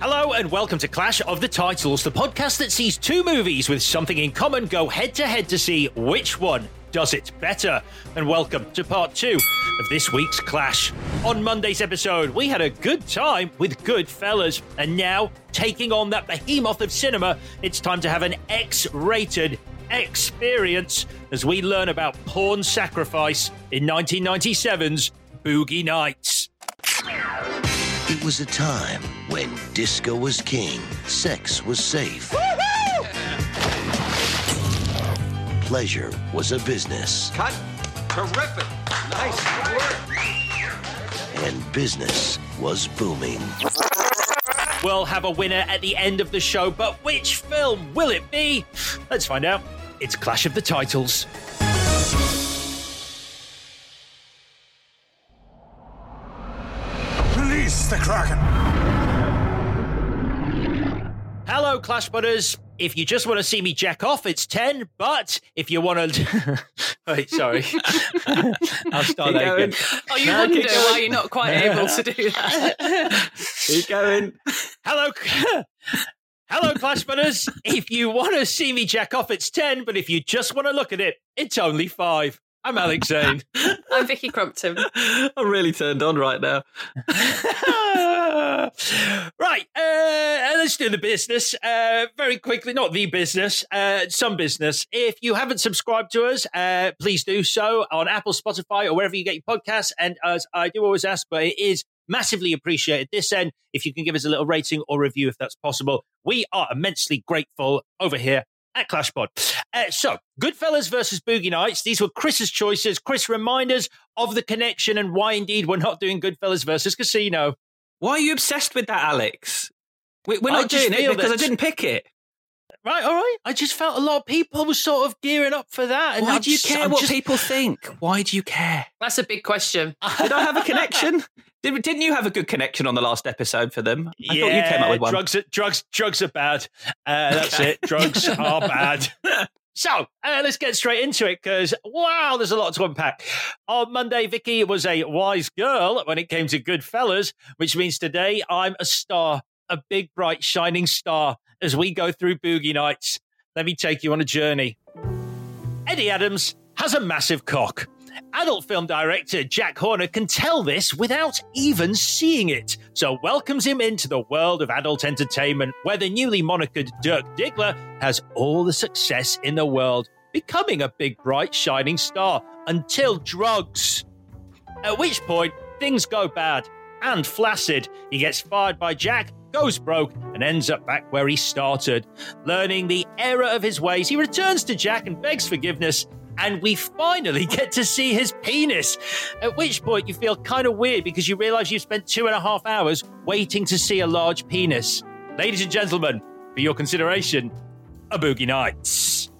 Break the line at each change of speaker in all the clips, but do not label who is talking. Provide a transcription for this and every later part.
Hello and welcome to Clash of the Titles, the podcast that sees two movies with something in common go head to head to see which one does it better. And welcome to part two of this week's Clash. On Monday's episode, we had a good time with Goodfellas, and now, taking on that behemoth of cinema, it's time to have an X rated experience as we learn about porn sacrifice in 1997's Boogie Nights.
It was a time when disco was king, sex was safe, pleasure was a business,
Cut. Terrific. Nice work.
and business was booming.
We'll have a winner at the end of the show, but which film will it be? Let's find out. It's Clash of the Titles.
Release the Kraken!
Hello, Clash Butters. If you just want to see me jack off, it's 10. But if you want to. Wait, sorry. I'll start that again.
Oh, you
No,
wonder why you're not quite able to do that.
Keep going. Hello. Hello, Clash Butters. if you want to see me jack off, it's 10. But if you just want to look at it, it's only 5. I'm Alex Zane.
I'm Vicky Crumpton.
I'm really turned on right now.
right, uh, let's do the business uh, very quickly. Not the business, uh, some business. If you haven't subscribed to us, uh, please do so on Apple, Spotify, or wherever you get your podcasts. And as I do always ask, but it is massively appreciated this end if you can give us a little rating or review if that's possible. We are immensely grateful over here at ClashPod. Uh, so, Goodfellas versus Boogie Nights. These were Chris's choices. Chris, remind us of the connection and why indeed we're not doing Goodfellas versus Casino.
Why are you obsessed with that, Alex? We, we're not
just
doing it
feel
because I didn't pick it.
Right, all right. I just felt a lot of people were sort of gearing up for that. And
Why do you
just-
care
I'm
what
just-
people think? Why do you care?
That's a big question.
Did I have a connection? Did, didn't you have a good connection on the last episode for them? I
yeah,
thought you came up with one.
Drugs, are, drugs, drugs are bad. Uh, that's it. Drugs are bad. So uh, let's get straight into it because wow, there's a lot to unpack. On Monday, Vicky was a wise girl when it came to good Goodfellas, which means today I'm a star, a big, bright, shining star as we go through Boogie Nights. Let me take you on a journey. Eddie Adams has a massive cock. Adult film director Jack Horner can tell this without even seeing it, so welcomes him into the world of adult entertainment where the newly monikered Dirk Diggler has all the success in the world, becoming a big, bright, shining star until drugs. At which point, things go bad and flaccid. He gets fired by Jack, goes broke, and ends up back where he started. Learning the error of his ways, he returns to Jack and begs forgiveness. And we finally get to see his penis. At which point, you feel kind of weird because you realize you've spent two and a half hours waiting to see a large penis. Ladies and gentlemen, for your consideration, a Boogie Nights.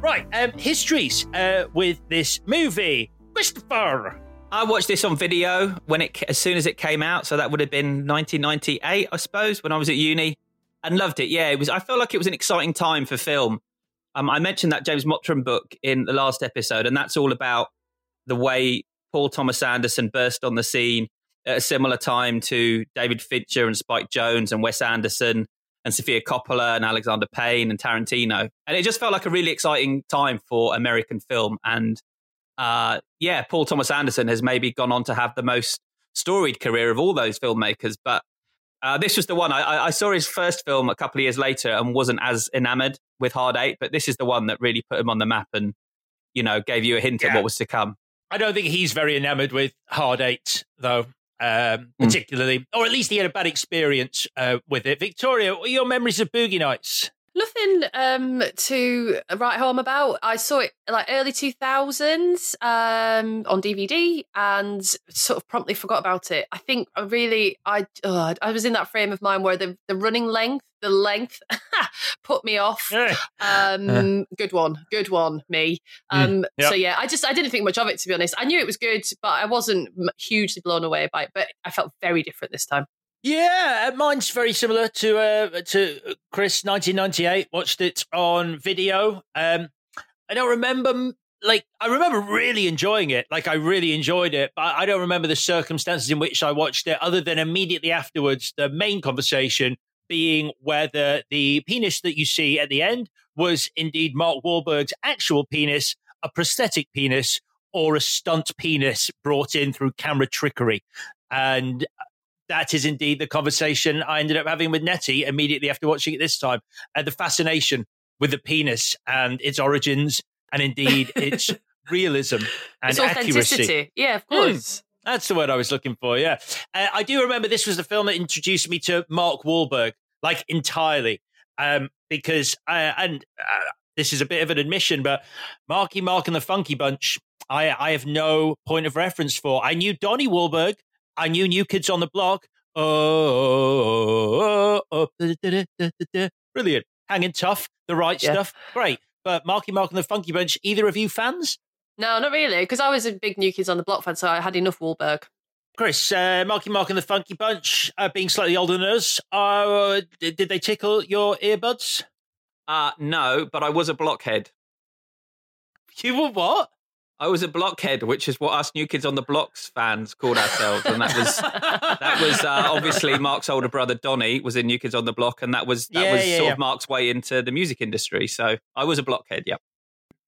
Right, um, histories uh, with this movie. Christopher.
I watched this on video when it as soon as it came out, so that would have been 1998, I suppose, when I was at uni, and loved it. Yeah, it was. I felt like it was an exciting time for film. Um, I mentioned that James Mottram book in the last episode, and that's all about the way Paul Thomas Anderson burst on the scene at a similar time to David Fincher and Spike Jonze and Wes Anderson and Sofia Coppola and Alexander Payne and Tarantino. And it just felt like a really exciting time for American film. And uh, yeah, Paul Thomas Anderson has maybe gone on to have the most storied career of all those filmmakers. But uh, this was the one I, I, saw his first film a couple of years later and wasn't as enamored with Hard Eight. But this is the one that really put him on the map and you know gave you a hint yeah. at what was to come.
I don't think he's very enamored with Hard Eight, though um, hmm. particularly, mm. or at least he had a bad experience uh, with it. Victoria, what are your memories of Boogie Nights?
Nothing um, to write home about. I saw it like early 2000s um, on DVD and sort of promptly forgot about it. I think I really, I oh, I was in that frame of mind where the, the running length, the length put me off. Um, good one, good one, me. Hmm. Um, yep. So yeah, I just I didn't think much of it to be honest. I knew it was good, but I wasn't hugely blown away by it. But I felt very different this time.
Yeah, uh, mine's very similar to uh, to Chris. 1998. Watched it on video. Um, I don't remember. Like I remember really enjoying it. Like I really enjoyed it, but I don't remember the circumstances in which I watched it. Other than immediately afterwards, the main conversation being whether the penis that you see at the end was indeed Mark Wahlberg's actual penis, a prosthetic penis, or a stunt penis brought in through camera trickery. And that is indeed the conversation I ended up having with Nettie immediately after watching it this time. And the fascination with the penis and its origins, and indeed its realism and
its
accuracy.
Yeah, of hmm. course. Mm,
that's the word I was looking for. Yeah, uh, I do remember this was the film that introduced me to Mark Wahlberg, like entirely, um, because uh, and uh, this is a bit of an admission, but Marky Mark and the Funky Bunch. I, I have no point of reference for. I knew Donnie Wahlberg I knew New Kids on the Block. Oh, oh, oh brilliant. Hanging tough, the right yeah. stuff. Great. But Marky Mark and the Funky Bunch, either of you fans?
No, not really, because I was a big New Kids on the Block fan, so I had enough Wahlberg.
Chris, uh, Marky Mark and the Funky Bunch, uh, being slightly older than us, uh, did, did they tickle your earbuds?
Uh, no, but I was a blockhead.
You were what?
I was a blockhead, which is what us New Kids on the Blocks fans called ourselves, and that was that was uh, obviously Mark's older brother Donnie was in New Kids on the Block, and that was that yeah, was yeah, sort yeah. of Mark's way into the music industry. So I was a blockhead.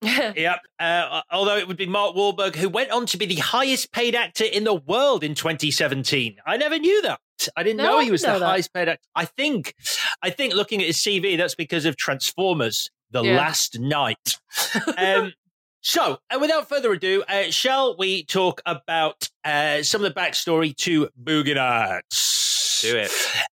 Yep.
yep. Uh, although it would be Mark Wahlberg, who went on to be the highest paid actor in the world in 2017. I never knew that. I didn't no, know he was know the that. highest paid actor. I think, I think looking at his CV, that's because of Transformers: The Last Knight. Um, so, uh, without further ado, uh, shall we talk about uh, some of the backstory to Boogie Nights?
Do it.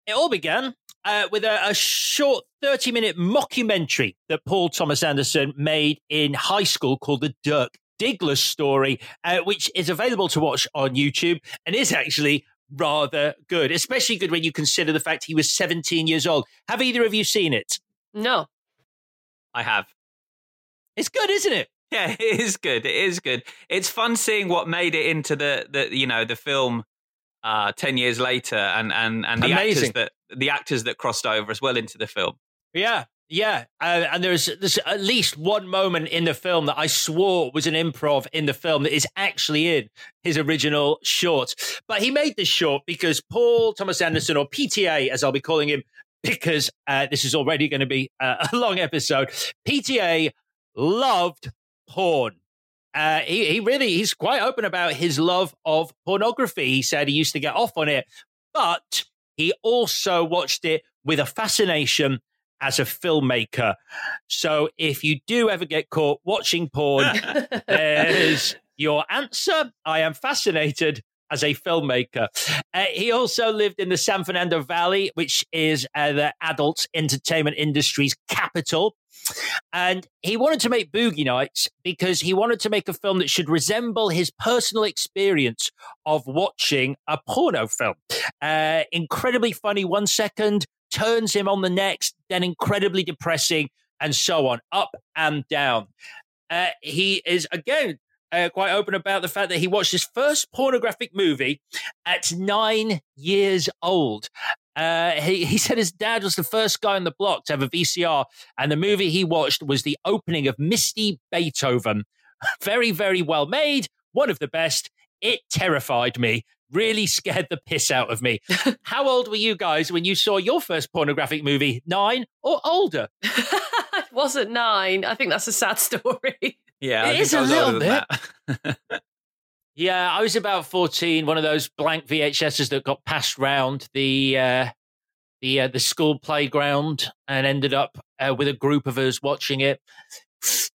It all began uh, with a, a, short 30 minute mockumentary that Paul Thomas Anderson made in high school called The Dirk Diggler Story, uh, which is available to watch on YouTube and is actually rather good, especially good when you consider the fact he was 17 years old. Have either of you seen it?
No.
I have.
It's good, isn't it?
Yeah, it is good. It is good. It's fun seeing what made it into the, the you know the film uh, ten years later, and and and the Amazing. actors that the actors that crossed over as well into the film.
Yeah, yeah, uh, and there's there's at least one moment in the film that I swore was an improv in the film that is actually in his original short. But he made this short because Paul Thomas Anderson, or PTA as I'll be calling him, because uh, this is already going to be uh, a long episode. PTA loved porn. Uh, he, he really he's quite open about his love of pornography. He said he used to get off on it, but he also watched it with a fascination as a filmmaker. So if you do ever get caught watching porn, there's your answer. I am fascinated as a filmmaker. Uh, he also lived in the San Fernando Valley, which is uh, the adult entertainment industry's capital. And he wanted to make Boogie Nights because he wanted to make a film that should resemble his personal experience of watching a porno film. Uh, incredibly funny one second, turns him on the next, then incredibly depressing, and so on, up and down. Uh, he is, again, uh, quite open about the fact that he watched his first pornographic movie at nine years old. Uh, he, he said his dad was the first guy on the block to have a VCR, and the movie he watched was the opening of Misty Beethoven. Very, very well made, one of the best. It terrified me, really scared the piss out of me. How old were you guys when you saw your first pornographic movie? Nine or older?
it wasn't nine. I think that's a sad story.
Yeah, I
It
think
is
I
a little
bit.
Yeah, I was about fourteen. One of those blank VHSs that got passed round the uh, the uh, the school playground and ended up uh, with a group of us watching it.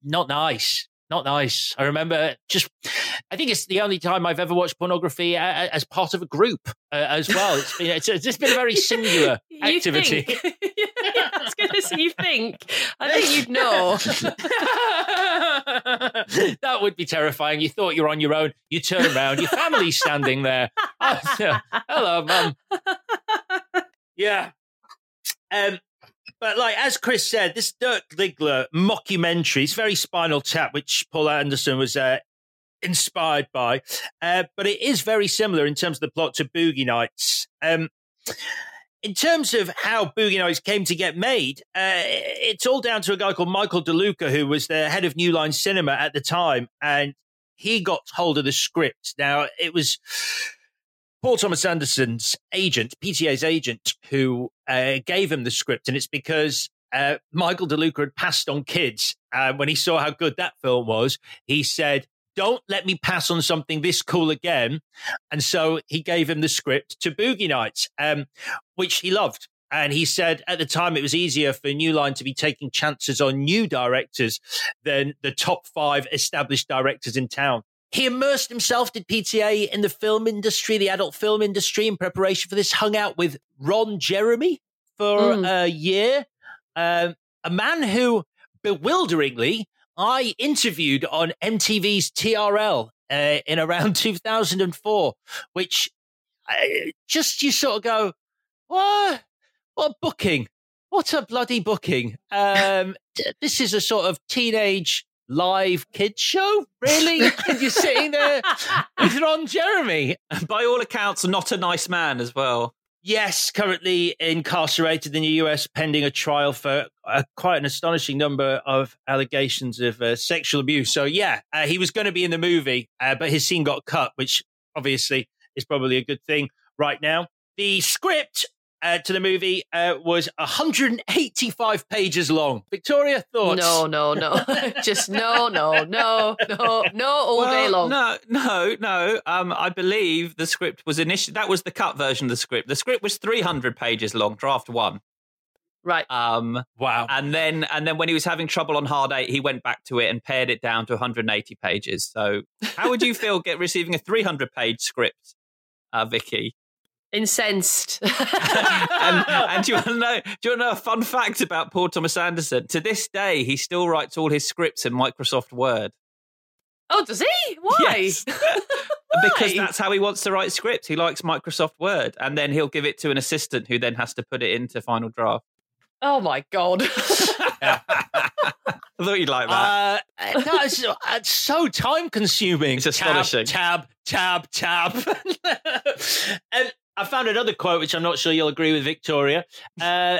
Not nice. Not nice. I remember just. I think it's the only time I've ever watched pornography a- a- as part of a group uh, as well. It's been it's, it's been a very singular activity.
think? yeah, I was going to say, you think. I think you'd know.
that would be terrifying. You thought you were on your own. You turn around, your family's standing there. Oh. Hello, mum. Yeah. Um, but like as Chris said, this Dirk Diggler mockumentary is very Spinal Tap, which Paul Anderson was uh, inspired by. Uh, but it is very similar in terms of the plot to Boogie Nights. Um, in terms of how Boogie Nights came to get made, uh, it's all down to a guy called Michael DeLuca, who was the head of New Line Cinema at the time, and he got hold of the script. Now it was Paul Thomas Anderson's agent, PTA's agent, who uh, gave him the script, and it's because uh, Michael DeLuca had passed on Kids, and when he saw how good that film was, he said, "Don't let me pass on something this cool again." And so he gave him the script to Boogie Nights, um, which he loved. And he said at the time it was easier for New Line to be taking chances on new directors than the top five established directors in town. He immersed himself, did PTA, in the film industry, the adult film industry, in preparation for this. Hung out with Ron Jeremy for
Mm.
a year, um, a man who, bewilderingly, I interviewed on MTV's TRL uh, in around 2004, which uh, just you sort of go, what? What booking? What a bloody booking! Um, this is a sort of teenage live kids show, really? and you're sitting there with Ron Jeremy.
By all accounts, not a nice man as well.
Yes, currently incarcerated in the US, pending a trial for uh, quite an astonishing number of allegations of uh, sexual abuse. So, yeah, uh, he was going to be in the movie, uh, but his scene got cut, which obviously is probably a good thing right now. The script uh, to the movie uh, was 185 pages long. Victoria, thoughts?
No, no, no. Just no, no, no, no, no, all day long.
No, no, no. Um, I believe the script was initially that was the cut version of the script. The script was 300 pages long, draft one.
Right.
Um,
Wow.
and then and then when he was having trouble on hard eight, he went back to it and pared it down to 180 pages. So, how would you feel get receiving a 300 page script, uh, Vicky?
Incensed.
and, and do you want to know? Do you want to know a fun fact about Paul Thomas Anderson? To this day, he still writes all his scripts in Microsoft Word.
oh, does he? Why?
Yes. because that's how he wants to write scripts. He likes Microsoft Word, and then he'll give it to an assistant who then has to put it into Final Draft.
Oh my god.
I thought you'd like that.
Uh, no, it's, it's so time consuming.
It's astonishing.
Tab, tab, tab, tab. and I found another quote, which I'm not sure you'll agree with, Victoria. Uh,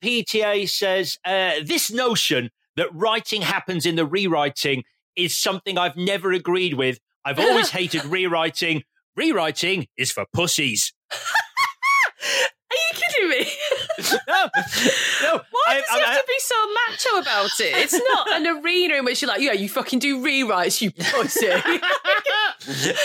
PTA says, uh, This notion that writing happens in the rewriting is something I've never agreed with. I've always hated rewriting. Rewriting is for pussies.
Are you kidding me?
No, no.
Why
I-
does
I-
he
I-
have to be so macho about it? It's not an arena in which you're like, yeah, you fucking do rewrites, you pussy.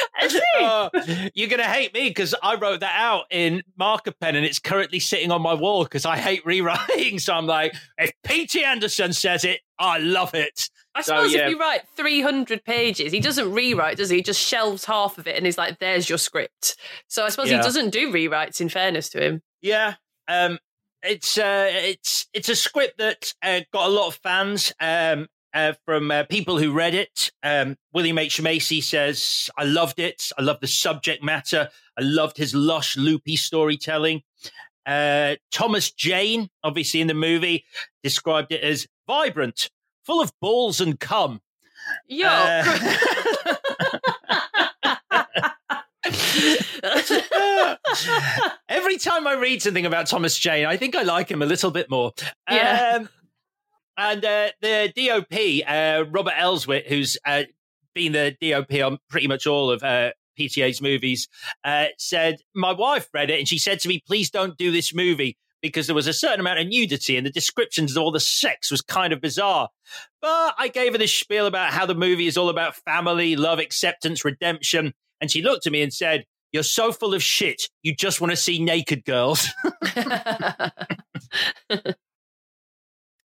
Oh, you're going to hate me because I wrote that out in marker pen and it's currently sitting on my wall because I hate rewriting. So I'm like, if P.T. Anderson says it, I love it.
I
So,
suppose
yeah.
if you write 300 pages, he doesn't rewrite, does he? He just shelves half of it and he's like, there's your script. So I suppose
Yeah.
he doesn't do rewrites, in fairness to him.
Yeah. Um, it's uh, it's it's a script that uh, got a lot of fans um, uh, from uh, people who read it. Um, William H Macy says, "I loved it. I loved the subject matter. I loved his lush, loopy storytelling." Uh, Thomas Jane, obviously in the movie, described it as vibrant, full of balls and cum.
Yo,
Uh, Every time I read something about Thomas Jane, I think I like him a little bit more.
Yeah.
Um, and uh, the DOP, uh, Robert Elswit, who's uh, been the DOP on pretty much all of uh, PTA's movies, uh, said, My wife read it and she said to me, Please don't do this movie because there was a certain amount of nudity and the descriptions of all the sex was kind of bizarre. But I gave her this spiel about how the movie is all about family, love, acceptance, redemption. And she looked at me and said, You're so full of shit. You just want to see naked girls.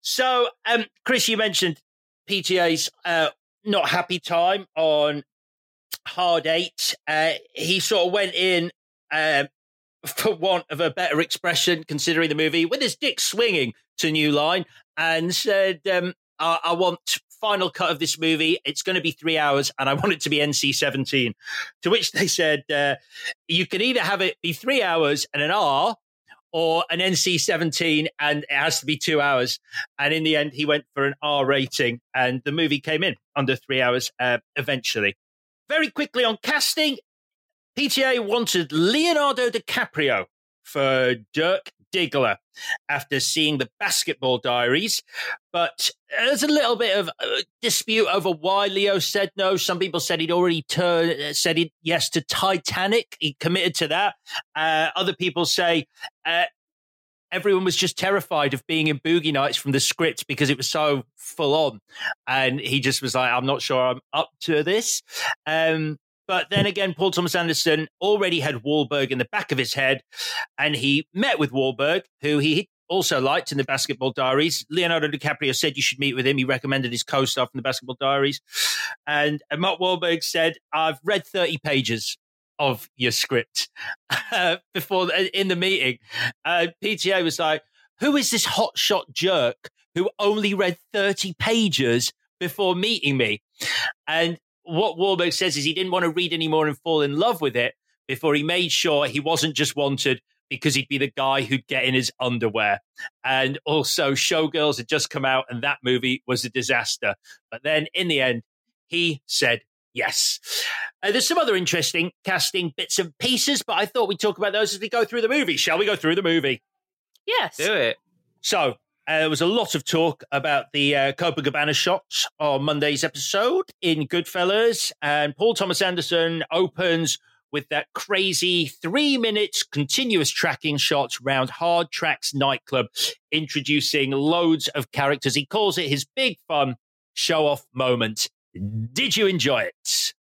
so, um, Chris, you mentioned PTA's uh, not happy time on Hard Eight. Uh, he sort of went in, uh, for want of a better expression, considering the movie, with his dick swinging to New Line and said, um, I-, I want final cut of this movie. It's going to be three hours, and I want it to be NC 17. To which they said, uh, you can either have it be three hours and an R, or an NC 17, and it has to be two hours. And in the end, he went for an R rating, and the movie came in under three hours uh, eventually. Very quickly on casting, PTA wanted Leonardo DiCaprio for Dirk Diggler after seeing the Basketball Diaries, but there's a little bit of uh, dispute over why Leo said no. Some people said he'd already turned, uh, said he'd yes to Titanic. He committed to that. Uh, other people say uh, everyone was just terrified of being in Boogie Nights from the script because it was so full on, and he just was like, "I'm not sure I'm up to this." Um, but then again, Paul Thomas Anderson already had Wahlberg in the back of his head, and he met with Wahlberg, who he also liked in the Basketball Diaries. Leonardo DiCaprio said you should meet with him. He recommended his co-star from the Basketball Diaries, and Mark Wahlberg said, "I've read thirty pages." Of your script uh, before in the meeting, uh, PTA was like, "Who is this hotshot jerk who only read thirty pages before meeting me?" And what Wahlberg says is he didn't want to read anymore and fall in love with it before he made sure he wasn't just wanted because he'd be the guy who'd get in his underwear. And also, Showgirls had just come out, and that movie was a disaster. But then in the end, he said yes. Uh, there's some other interesting casting bits and pieces, but I thought we'd talk about those as we go through the movie. Shall we go through the movie?
yes.
Do it.
So uh, there was a lot of talk about the uh, Copacabana shots on Monday's episode in Goodfellas, and Paul Thomas Anderson opens with that crazy three minutes continuous tracking shots around Hard Tracks nightclub, introducing loads of characters. He calls it his big fun show off moment. Did you enjoy it?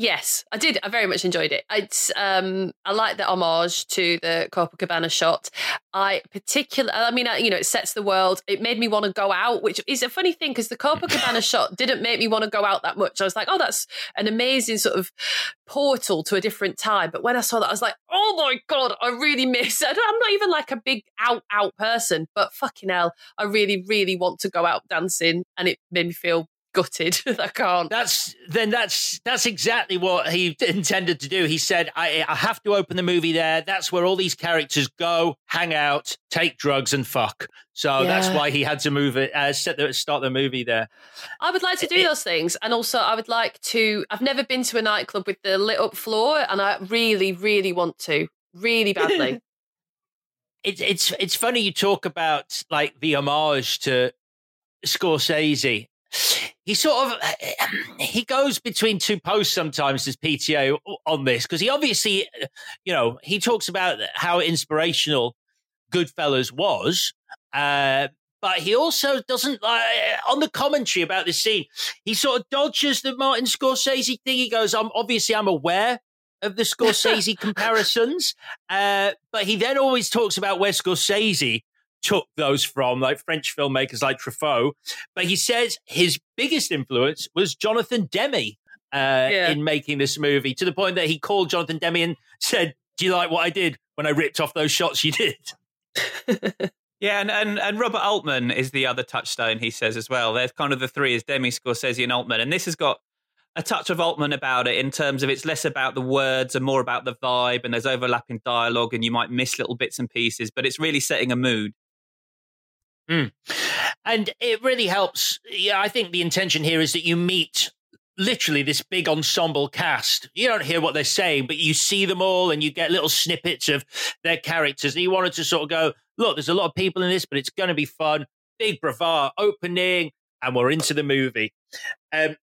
Yes, I did. I very much enjoyed it. It's um, I like the homage to the Copacabana shot. I particular, I mean, you know, it sets the world. It made me want to go out, which is a funny thing because the Copacabana shot didn't make me want to go out that much. I was like, oh, that's an amazing sort of portal to a different time. But when I saw that, I was like, oh my god, I really miss. I I'm not even like a big out out person, but fucking hell, I really, really want to go out dancing, and it made me feel gutted. I can't.
That's then that's that's exactly what he intended to do. He said, I, I have to open the movie there. That's where all these characters go, hang out, take drugs, and fuck. So that's why he had to move it, uh, set the, start the movie there.
I would like to do
It-
those things, and also I would like to. I've never been to a nightclub with the lit up floor, and I really, really want to, really badly.
It's it's it's funny you talk about like the homage to Scorsese. He sort of he goes between two posts sometimes as PTA on this because he obviously, you know, he talks about how inspirational Goodfellas was, uh, but he also doesn't like on the commentary about this scene. He sort of dodges the Martin Scorsese thing. He goes, "I'm obviously I'm aware." Of the Scorsese comparisons, uh, but he then always talks about where Scorsese took those from, like French filmmakers like Truffaut. But he says his biggest influence was Jonathan Demme uh,
Yeah.
in making this movie, to the point that he called Jonathan Demme and said, "Do you like what I did when I ripped off those shots you did?"
Yeah, and, and, and Robert Altman is the other touchstone, he says as well. There's kind of the three is Demme, Scorsese, and Altman. And this has got a touch of Altman about it in terms of it's less about the words and more about the vibe, and there's overlapping dialogue, and you might miss little bits and pieces, but it's really setting a mood.
And it really helps. Yeah, I think the intention here is that you meet literally this big ensemble cast. You don't hear what they're saying, but you see them all and you get little snippets of their characters. And you wanted to sort of go, look, there's a lot of people in this, but it's going to be fun. Big bravado opening, and we're into the movie. Um,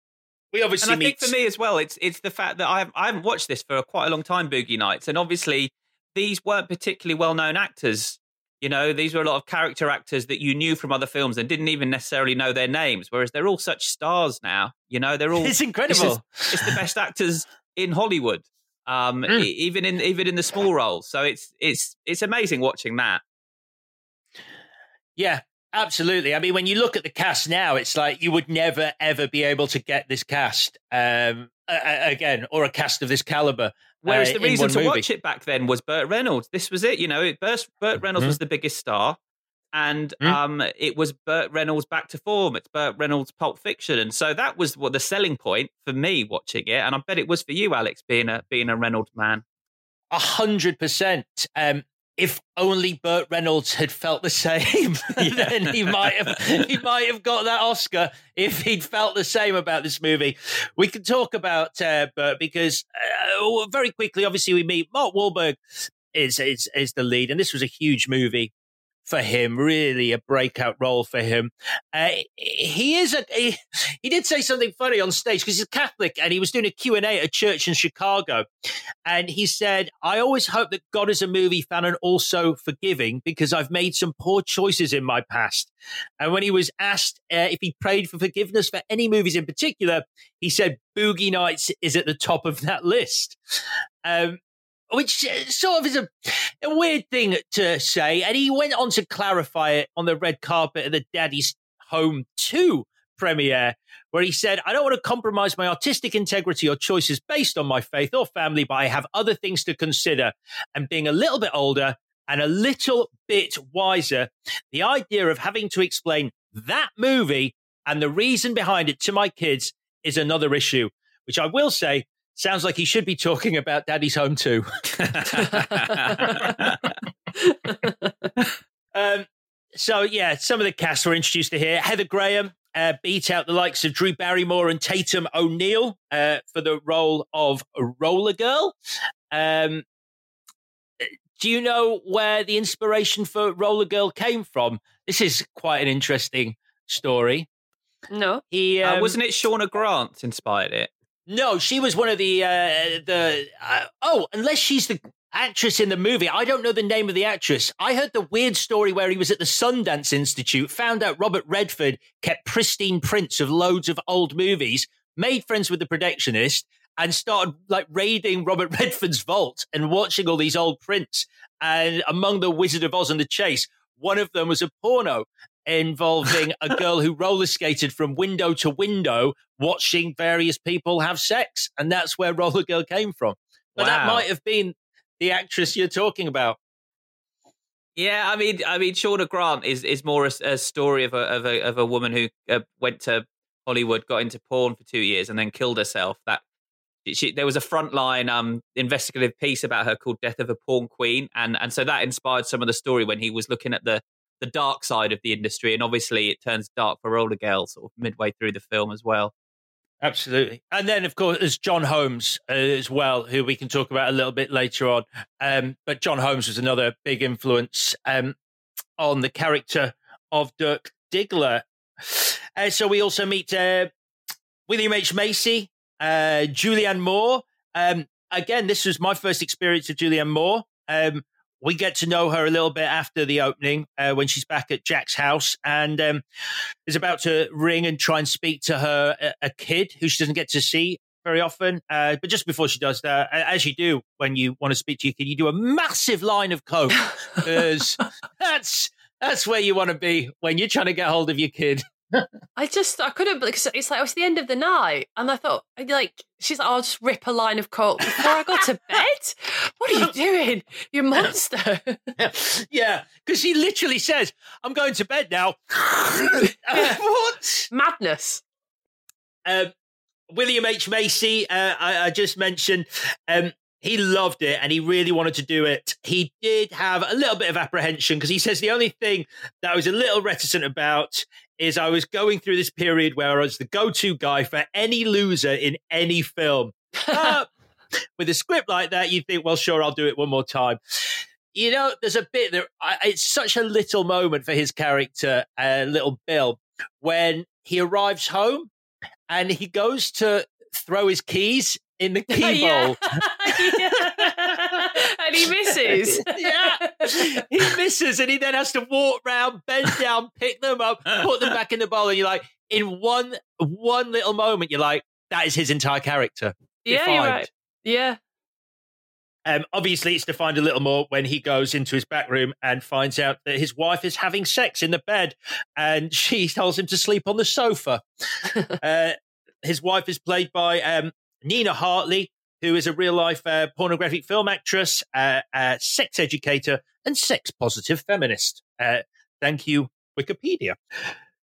we obviously
and I
meet.
think for me as well, it's it's the fact that I have, I haven't watched this for quite a long time, Boogie Nights, and obviously these weren't particularly well known actors. You know, these were a lot of character actors that you knew from other films and didn't even necessarily know their names. Whereas they're all such stars now. You know, they're all
It's incredible.
It's, it's the best actors in Hollywood, um,
Mm.
e- even in even in the small roles. So it's it's it's amazing watching that.
Yeah, absolutely. I mean, when you look at the cast now, it's like you would never ever be able to get this cast um, again, or a cast of this caliber.
Whereas
uh,
the reason to
movie.
watch it back then was Burt Reynolds. This was it. You know, it, Burt, Burt Reynolds
Mhm.
was the biggest star. And
Mm.
um, it was Burt Reynolds back to form. It's Burt Reynolds Pulp Fiction, and so that was what the selling point for me watching it, and I bet it was for you, Alex, being a being a Reynolds man.
A hundred percent. If only Burt Reynolds had felt the same, then he might have he might have got that Oscar if he'd felt the same about this movie. We can talk about uh, Burt because uh, very quickly, obviously, we meet Mark Wahlberg is is is the lead, and this was a huge movie for him, really a breakout role for him. Uh, he is a he, he did say something funny on stage because he's a Catholic and he was doing a Q&A at a church in Chicago and he said, "I always hope that God is a movie fan and also forgiving because I've made some poor choices in my past." And when he was asked uh, if he prayed for forgiveness for any movies in particular, he said Boogie Nights is at the top of that list. Um, which uh, sort of is a, a weird thing to say. And he went on to clarify it on the red carpet at the Daddy's Home 2 premiere, where he said, I don't want to compromise my artistic integrity or choices based on my faith or family, but I have other things to consider. And being a little bit older and a little bit wiser, the idea of having to explain that movie and the reason behind it to my kids is another issue, which I will say sounds like he should be talking about Daddy's Home too. um, so yeah, some of the cast were introduced to here. Heather Graham uh, beat out the likes of Drew Barrymore and Tatum O'Neal uh, for the role of Roller Girl. Um, do you know where the inspiration for Roller Girl came from? This is quite an interesting story.
No,
he
Uh,
um,
wasn't it Shauna Grant inspired it?
No, she was one of the uh, the. Uh, oh, unless she's the actress in the movie, I don't know the name of the actress. I heard the weird story where he was at the Sundance Institute, found out Robert Redford kept pristine prints of loads of old movies, made friends with the projectionist, and started like raiding Robert Redford's vault and watching all these old prints. And among the Wizard of Oz and the Chase, one of them was a porno involving a girl who roller skated from window to window watching various people have sex. And that's where Roller Girl came from. But that might have been the actress you're talking about.
Yeah, I mean, I mean, Shauna Grant is is more a, a story of a of a of a woman who uh, went to Hollywood, got into porn for two years, and then killed herself. That she, there was a frontline um investigative piece about her called "Death of a Porn Queen," and and so that inspired some of the story when he was looking at the the dark side of the industry, and obviously it turns dark for Roller Girl sort of midway through the film as well.
Absolutely. And then, of course, there's John Holmes uh, as well, who we can talk about a little bit later on. Um, but John Holmes was another big influence um, on the character of Dirk Diggler. Uh, so we also meet uh, William H. Macy, uh, Julianne Moore. Um, again, this was my first experience of Julianne Moore. Um, we get to know her a little bit after the opening uh, when she's back at Jack's house and um, is about to ring and try and speak to her a, a kid who she doesn't get to see very often. Uh, but just before she does that, as you do when you want to speak to your kid, you do a massive line of coke because that's that's where you want to be when you're trying to get hold of your kid.
I just I couldn't because it's like it was the end of the night, and I thought like she's like, I'll just rip a line of coke before I go to bed. What are you doing, you monster?
yeah, because she literally says, "I'm going to bed now." what
madness?
Um, William H Macy, uh, I, I just mentioned. Um, he loved it and he really wanted to do it. He did have a little bit of apprehension because he says the only thing that I was a little reticent about is I was going through this period where I was the go-to guy for any loser in any film. Uh, with a script like that, you think, well, sure, I'll do it one more time. You know, there's a bit there. It's such a little moment for his character, uh, little Bill, when he arrives home and he goes to throw his keys in the key bowl.
and he misses.
yeah. He misses and he then has to walk round, bend down, pick them up, put them back in the bowl. And you're like, in one one little moment, you're like, that is his entire character.
Yeah,
defined.
you're right. Yeah.
Um, obviously, it's defined a little more when he goes into his back room and finds out that his wife is having sex in the bed, and she tells him to sleep on the sofa. uh, his wife is played by um, Nina Hartley, who is a real life uh, pornographic film actress, uh, a sex educator, and sex positive feminist. Uh, thank you, Wikipedia.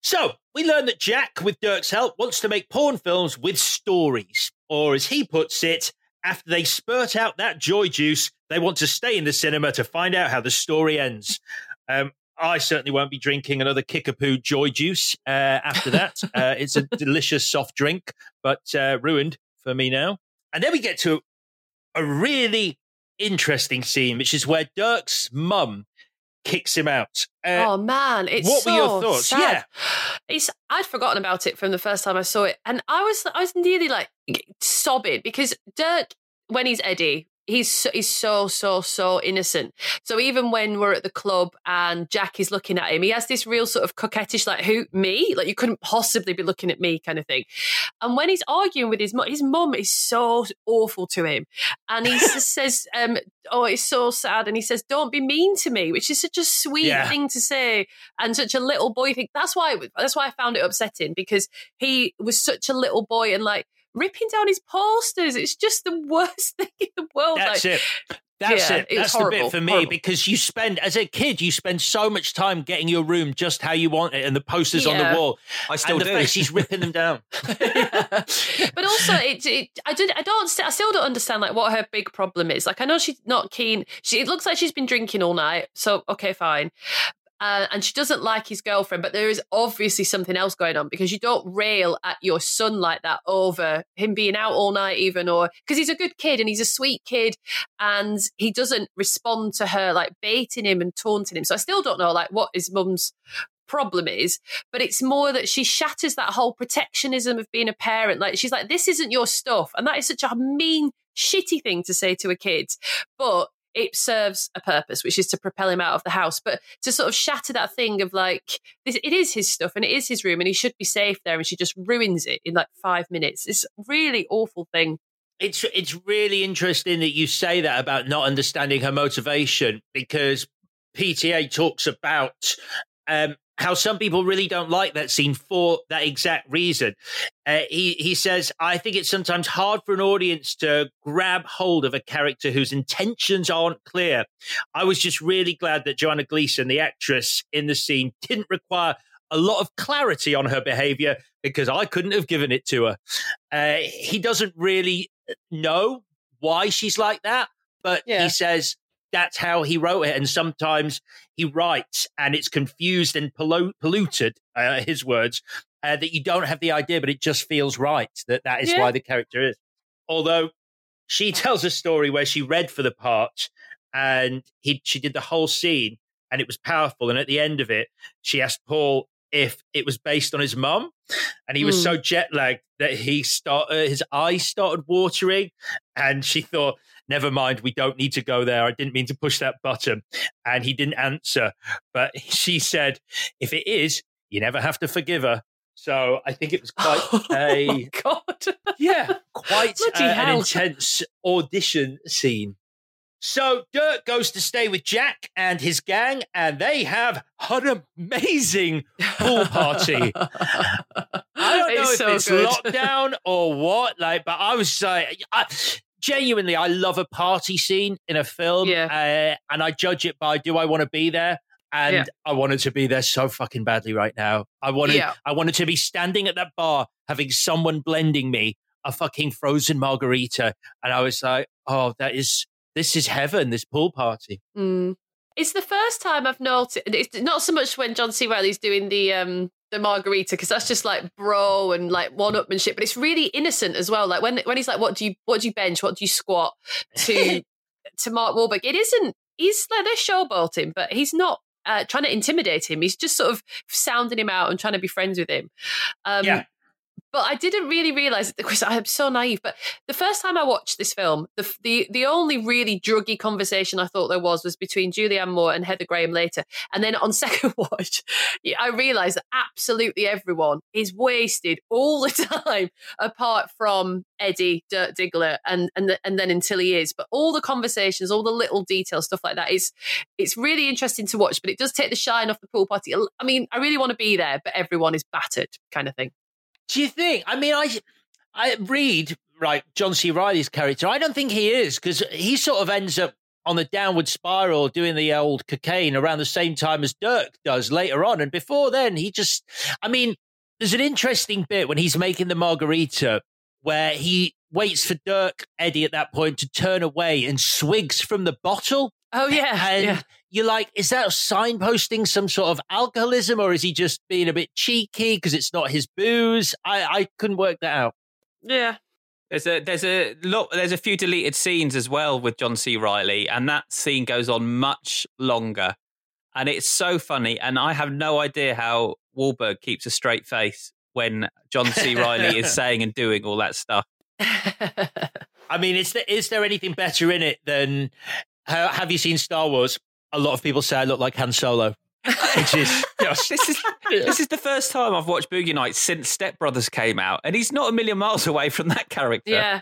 So, we learn that Jack, with Dirk's help, wants to make porn films with stories. Or, as he puts it, after they spurt out that joy juice, they want to stay in the cinema to find out how the story ends. Um, I certainly won't be drinking another Kickapoo Joy Juice uh, after that. uh, it's a delicious soft drink, but uh, ruined for me now. And then we get to a really interesting scene, which is where Dirk's mum kicks him out. Uh,
oh man, it's
what
so
were your thoughts?
sad.
Yeah.
It's I'd forgotten about it from the first time I saw it, and I was I was nearly like sobbing because Dirk, when he's Eddie, he's so, he's so so so innocent. So even when we're at the club and Jack is looking at him, he has this real sort of coquettish like who me like you couldn't possibly be looking at me kind of thing. And when he's arguing with his mum, his mum is so awful to him, and he just says, um, "Oh, it's so sad," and he says, "Don't be mean to me," which is such a sweet
Yeah.
thing to say and such a little boy thing. That's why that's why I found it upsetting because he was such a little boy and like. Ripping down his posters, it's just the worst thing in the world.
That's
like,
it. That's
yeah,
it.
it was
That's the bit for me
horrible.
because you spend, as a kid, you spend so much time getting your room just how you want it and the posters on the wall.
I still
and the
do.
fact she's ripping them down.
but also it, it I did I don't I still don't understand like what her big problem is. Like I know she's not keen. She it looks like she's been drinking all night. So okay, fine. Uh, and she doesn't like his girlfriend, but there is obviously something else going on because you don't rail at your son like that over him being out all night, even or because he's a good kid and he's a sweet kid, and he doesn't respond to her like baiting him and taunting him. So I still don't know like what his mum's problem is, but it's more that she shatters that whole protectionism of being a parent. Like she's like, this isn't your stuff. And that is such a mean, shitty thing to say to a kid. But it serves a purpose, which is to propel him out of the house. But to sort of shatter that thing of like, this, it is his stuff and it is his room and he should be safe there. And she just ruins it in like five minutes. It's really awful thing.
It's it's really interesting that you say that about not understanding her motivation because PTA talks about um, how some people really don't like that scene for that exact reason. Uh, he he says, "I think it's sometimes hard for an audience to grab hold of a character whose intentions aren't clear." I was just really glad that Joanna Gleason, the actress in the scene, didn't require a lot of clarity on her behavior because I couldn't have given it to her. Uh, he doesn't really know why she's like that, but
Yeah.
he says that's how he wrote it. And sometimes he writes and it's confused and pollu- polluted, uh, his words, uh, that you don't have the idea, but it just feels right that that is
Yeah.
why the character is. Although she tells a story where she read for the part and he she did the whole scene and it was powerful. And at the end of it, she asked Paul if it was based on his mum, and he was
Mm.
so jet lagged that he start uh, his eyes started watering, and she thought. Never mind, we don't need to go there. I didn't mean to push that button. And he didn't answer. But she said, if it is, you never have to forgive her. So I think it was quite a
oh, God.
yeah, quite uh,
Bloody
an intense audition scene. So Dirk goes to stay with Jack and his gang, and they have an amazing pool party. I don't know if
so
it's
good.
lockdown or what, like, but I was like, I, genuinely, I love a party scene in a film,
Yeah.
uh, and I judge it by do I want to be there. And
Yeah.
I wanted to be there so fucking badly right now. I wanted,
Yeah.
I wanted to be standing at that bar, having someone blending me a fucking frozen margarita, and I was like, "Oh, that is this is heaven. This pool party."
Mm. It's the first time I've noticed. It's not so much when John C. Reilly's doing the um the margarita because that's just like bro and like one-upmanship, but it's really innocent as well. Like when when he's like, "What do you what do you bench? What do you squat?" to to Mark Wahlberg, it isn't. He's like they're showboating, but he's not uh, trying to intimidate him. He's just sort of sounding him out and trying to be friends with him. Um,
Yeah.
But I didn't really realize it because I'm so naive. But the first time I watched this film, the the the only really druggy conversation I thought there was was between Julianne Moore and Heather Graham later. And then on second watch, I realized that absolutely everyone is wasted all the time, apart from Eddie Dirk Diggler and and and then until he is. But all the conversations, all the little details, stuff like that is it's really interesting to watch. But it does take the shine off the pool party. I mean, I really want to be there, but everyone is battered, kind of thing.
Do you think? I mean, I I read right John C. Reilly's character. I don't think he is because he sort of ends up on the downward spiral doing the old cocaine around the same time as Dirk does later on, and before then he just. I mean, there's an interesting bit when he's making the margarita where he waits for Dirk Eddie at that point to turn away and swigs from the bottle.
Oh yeah,
And
yeah.
you're like, is that signposting some sort of alcoholism or is he just being a bit cheeky because it's not his booze? I, I couldn't work that out.
Yeah.
There's a there's a lot there's a few deleted scenes as well with John C. Reilly, and that scene goes on much longer, and it's so funny. And I have no idea how Wahlberg keeps a straight face when John C. Reilly is saying and doing all that stuff.
I mean, is there, is there anything better in it than ha- have you seen Star Wars? A lot of people say I look like Han Solo, which is just,
This is this is the first time I've watched Boogie Nights since Step Brothers came out, and he's not a million miles away from that character.
Yeah,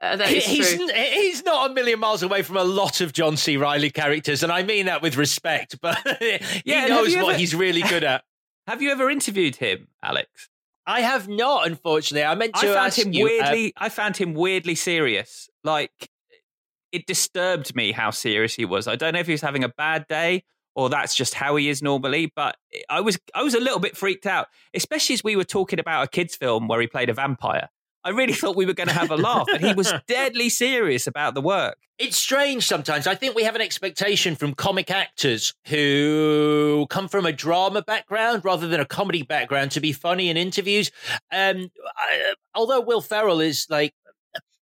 uh, that
He- he's,
true.
he's not a million miles away from a lot of John C. Reilly characters, and I mean that with respect. But he
Yeah,
knows what
ever-
he's really good at.
Have you ever interviewed him, Alex?
I have not, unfortunately. I meant
I
to
found
ask
him
you, uh,
weirdly. I found him weirdly serious. Like it disturbed me how serious he was. I don't know if he was having a bad day or that's just how he is normally. But I was I was a little bit freaked out, especially as we were talking about a kids' film where he played a vampire. I really thought we were going to have a laugh, and he was deadly serious about the work.
It's strange sometimes. I think we have an expectation from comic actors who come from a drama background rather than a comedy background to be funny in interviews. Um, I, although Will Ferrell is like,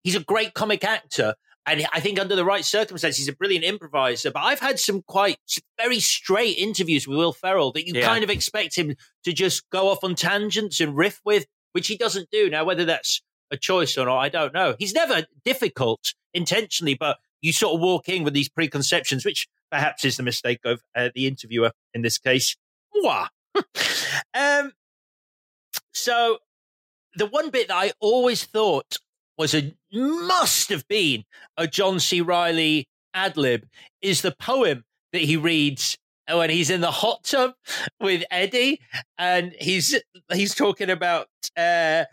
he's a great comic actor. And I think under the right circumstances, he's a brilliant improviser. But I've had some quite very straight interviews with Will Ferrell that you
Yeah.
kind of expect him to just go off on tangents and riff with, which he doesn't do. Now, whether that's a choice or not, I don't know. He's never difficult intentionally, but you sort of walk in with these preconceptions, which perhaps is the mistake of uh, the interviewer in this case. Mwah. um, so the one bit that I always thought was a must have been a John C. Reilly ad lib is the poem that he reads when he's in the hot tub with Eddie, and he's he's talking about. Uh,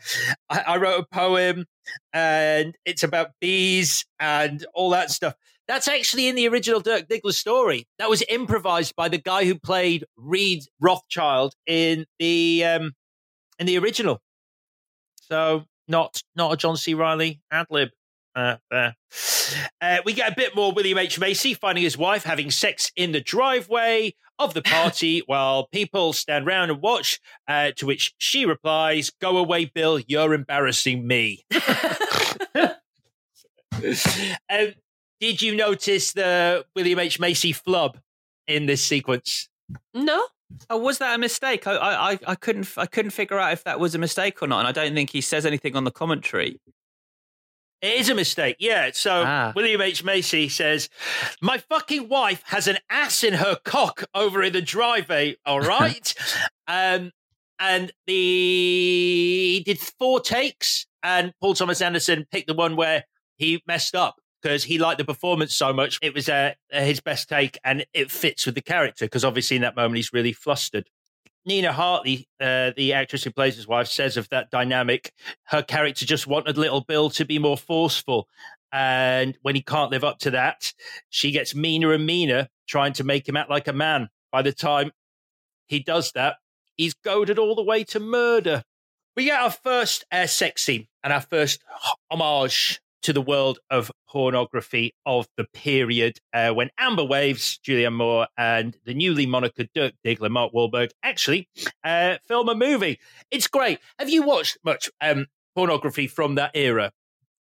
I, I wrote a poem, and it's about bees and all that stuff. That's actually in the original Dirk Diggler story. That was improvised by the guy who played Reed Rothschild in the um, in the original. So not not a John C. Reilly ad lib. Uh, there. Uh, we get a bit more William H. Macy finding his wife having sex in the driveway of the party while people stand round and watch. Uh, to which she replies, "Go away, Bill. You're embarrassing me." um, did you notice the William H. Macy flub in this sequence?
No.
Oh, was that a mistake? I, I, I- couldn't, I couldn't figure out if that was a mistake or not, and I don't think he says anything on the commentary.
It is a mistake, yeah. So
Ah.
William H. Macy says, My fucking wife has an ass in her cock over in the driveway, all right? um, and the he did four takes, and Paul Thomas Anderson picked the one where he messed up because he liked the performance so much. It was uh, his best take, and it fits with the character because obviously in that moment he's really flustered. Nina Hartley, uh, the actress who plays his wife, says of that dynamic, her character just wanted little Bill to be more forceful. And when he can't live up to that, she gets meaner and meaner, trying to make him act like a man. By the time he does that, he's goaded all the way to murder. We get our first uh, sex scene and our first homage to the world of pornography of the period uh, when Amber Waves, Julianne Moore, and the newly monikered Dirk Diggler, Mark Wahlberg, actually uh, film a movie. It's great. Have you watched much um, pornography from that era?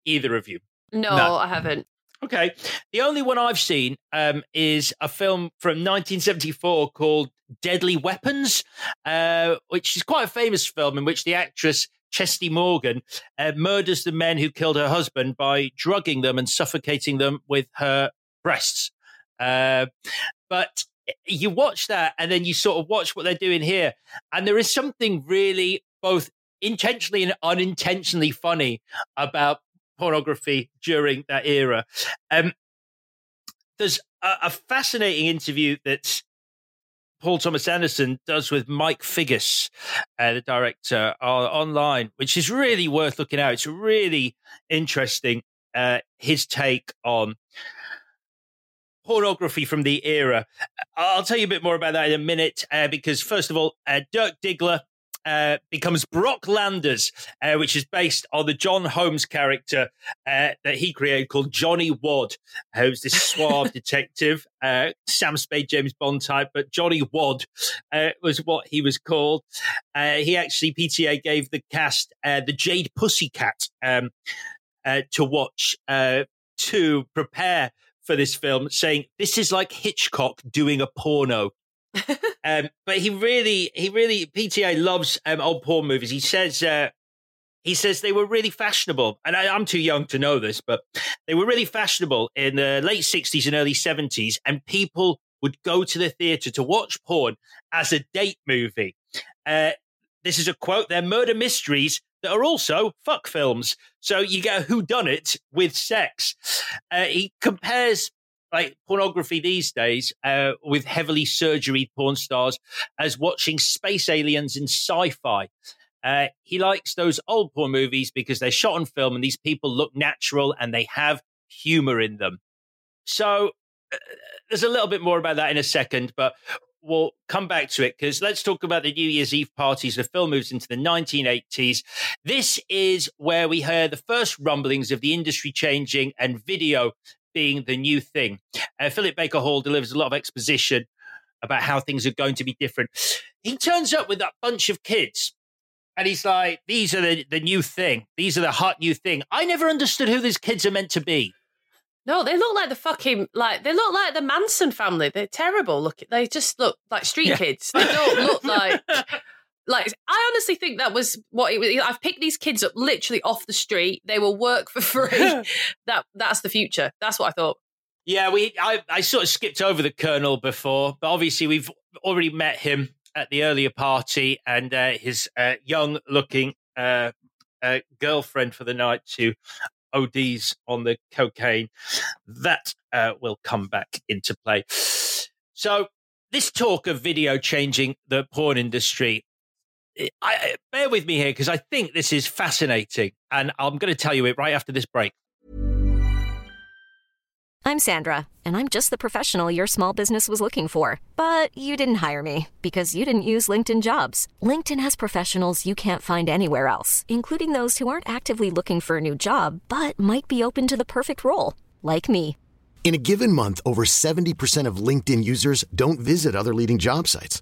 Either of you?
No, no. I haven't.
Okay. The only one I've seen um, is a film from 1974 called Deadly Weapons, uh, which is quite a famous film in which the actress Chesty Morgan uh, murders the men who killed her husband by drugging them and suffocating them with her breasts. Uh, but you watch that and then you sort of watch what they're doing here. And there is something really both intentionally and unintentionally funny about pornography during that era. Um, there's a, a, fascinating interview that Paul Thomas Anderson does with Mike Figgis, uh, the director, uh, online, which is really worth looking at. It's really interesting. Uh, his take on pornography from the era. I'll tell you a bit more about that in a minute, uh, because first of all, uh, Dirk Diggler uh, becomes Brock Landers, uh, which is based on the John Holmes character uh, that he created called Johnny Wad, who's this suave detective, uh, Sam Spade, James Bond type, but Johnny Wad uh, was what he was called. he actually, PTA gave the cast the Jade Pussycat um, to watch to prepare for this film, saying this is like Hitchcock doing a porno. Um, but he really, he really, PTA loves um, old porn movies. He says, uh, he says they were really fashionable, and I, am too young to know this, but they were really fashionable in the late '60s and early '70s, and people would go to the theater to watch porn as a date movie. Uh, this is a quote: "They're murder mysteries that are also fuck films." So you get a who done it with sex. Uh, he compares like pornography these days uh, with heavily surgery porn stars as watching space aliens in sci-fi. Uh, he likes those old porn movies because they're shot on film and these people look natural and they have humor in them. So uh, there's a little bit more about that in a second, but we'll come back to it because let's talk about the New Year's Eve parties. The film moves into the 1980s. This is where we hear the first rumblings of the industry changing and video being the new thing. Uh, Philip Baker Hall delivers a lot of exposition about how things are going to be different. He turns up with that bunch of kids and he's like, these are the, the new thing. These are the hot new thing. I never understood who these kids are meant to be.
No, they look like the fucking like they look like the Manson family. They're terrible. Look, they just look like street yeah. kids. They don't look like like I honestly think that was what it was. I've picked these kids up literally off the street. They will work for free. that that's the future. That's what I thought.
Yeah, we I, I sort of skipped over the colonel before, but obviously we've already met him at the earlier party, and uh, his uh, young-looking uh, uh girlfriend for the night who ODs on the cocaine. That uh, will come back into play. So this talk of video changing the porn industry I, bear with me here because I think this is fascinating, and I'm going to tell you it right after this break.
I'm Sandra, and I'm just the professional your small business was looking for. But you didn't hire me because you didn't use LinkedIn jobs. LinkedIn has professionals you can't find anywhere else, including those who aren't actively looking for a new job but might be open to the perfect role, like me.
In a given month, over 70% of LinkedIn users don't visit other leading job sites.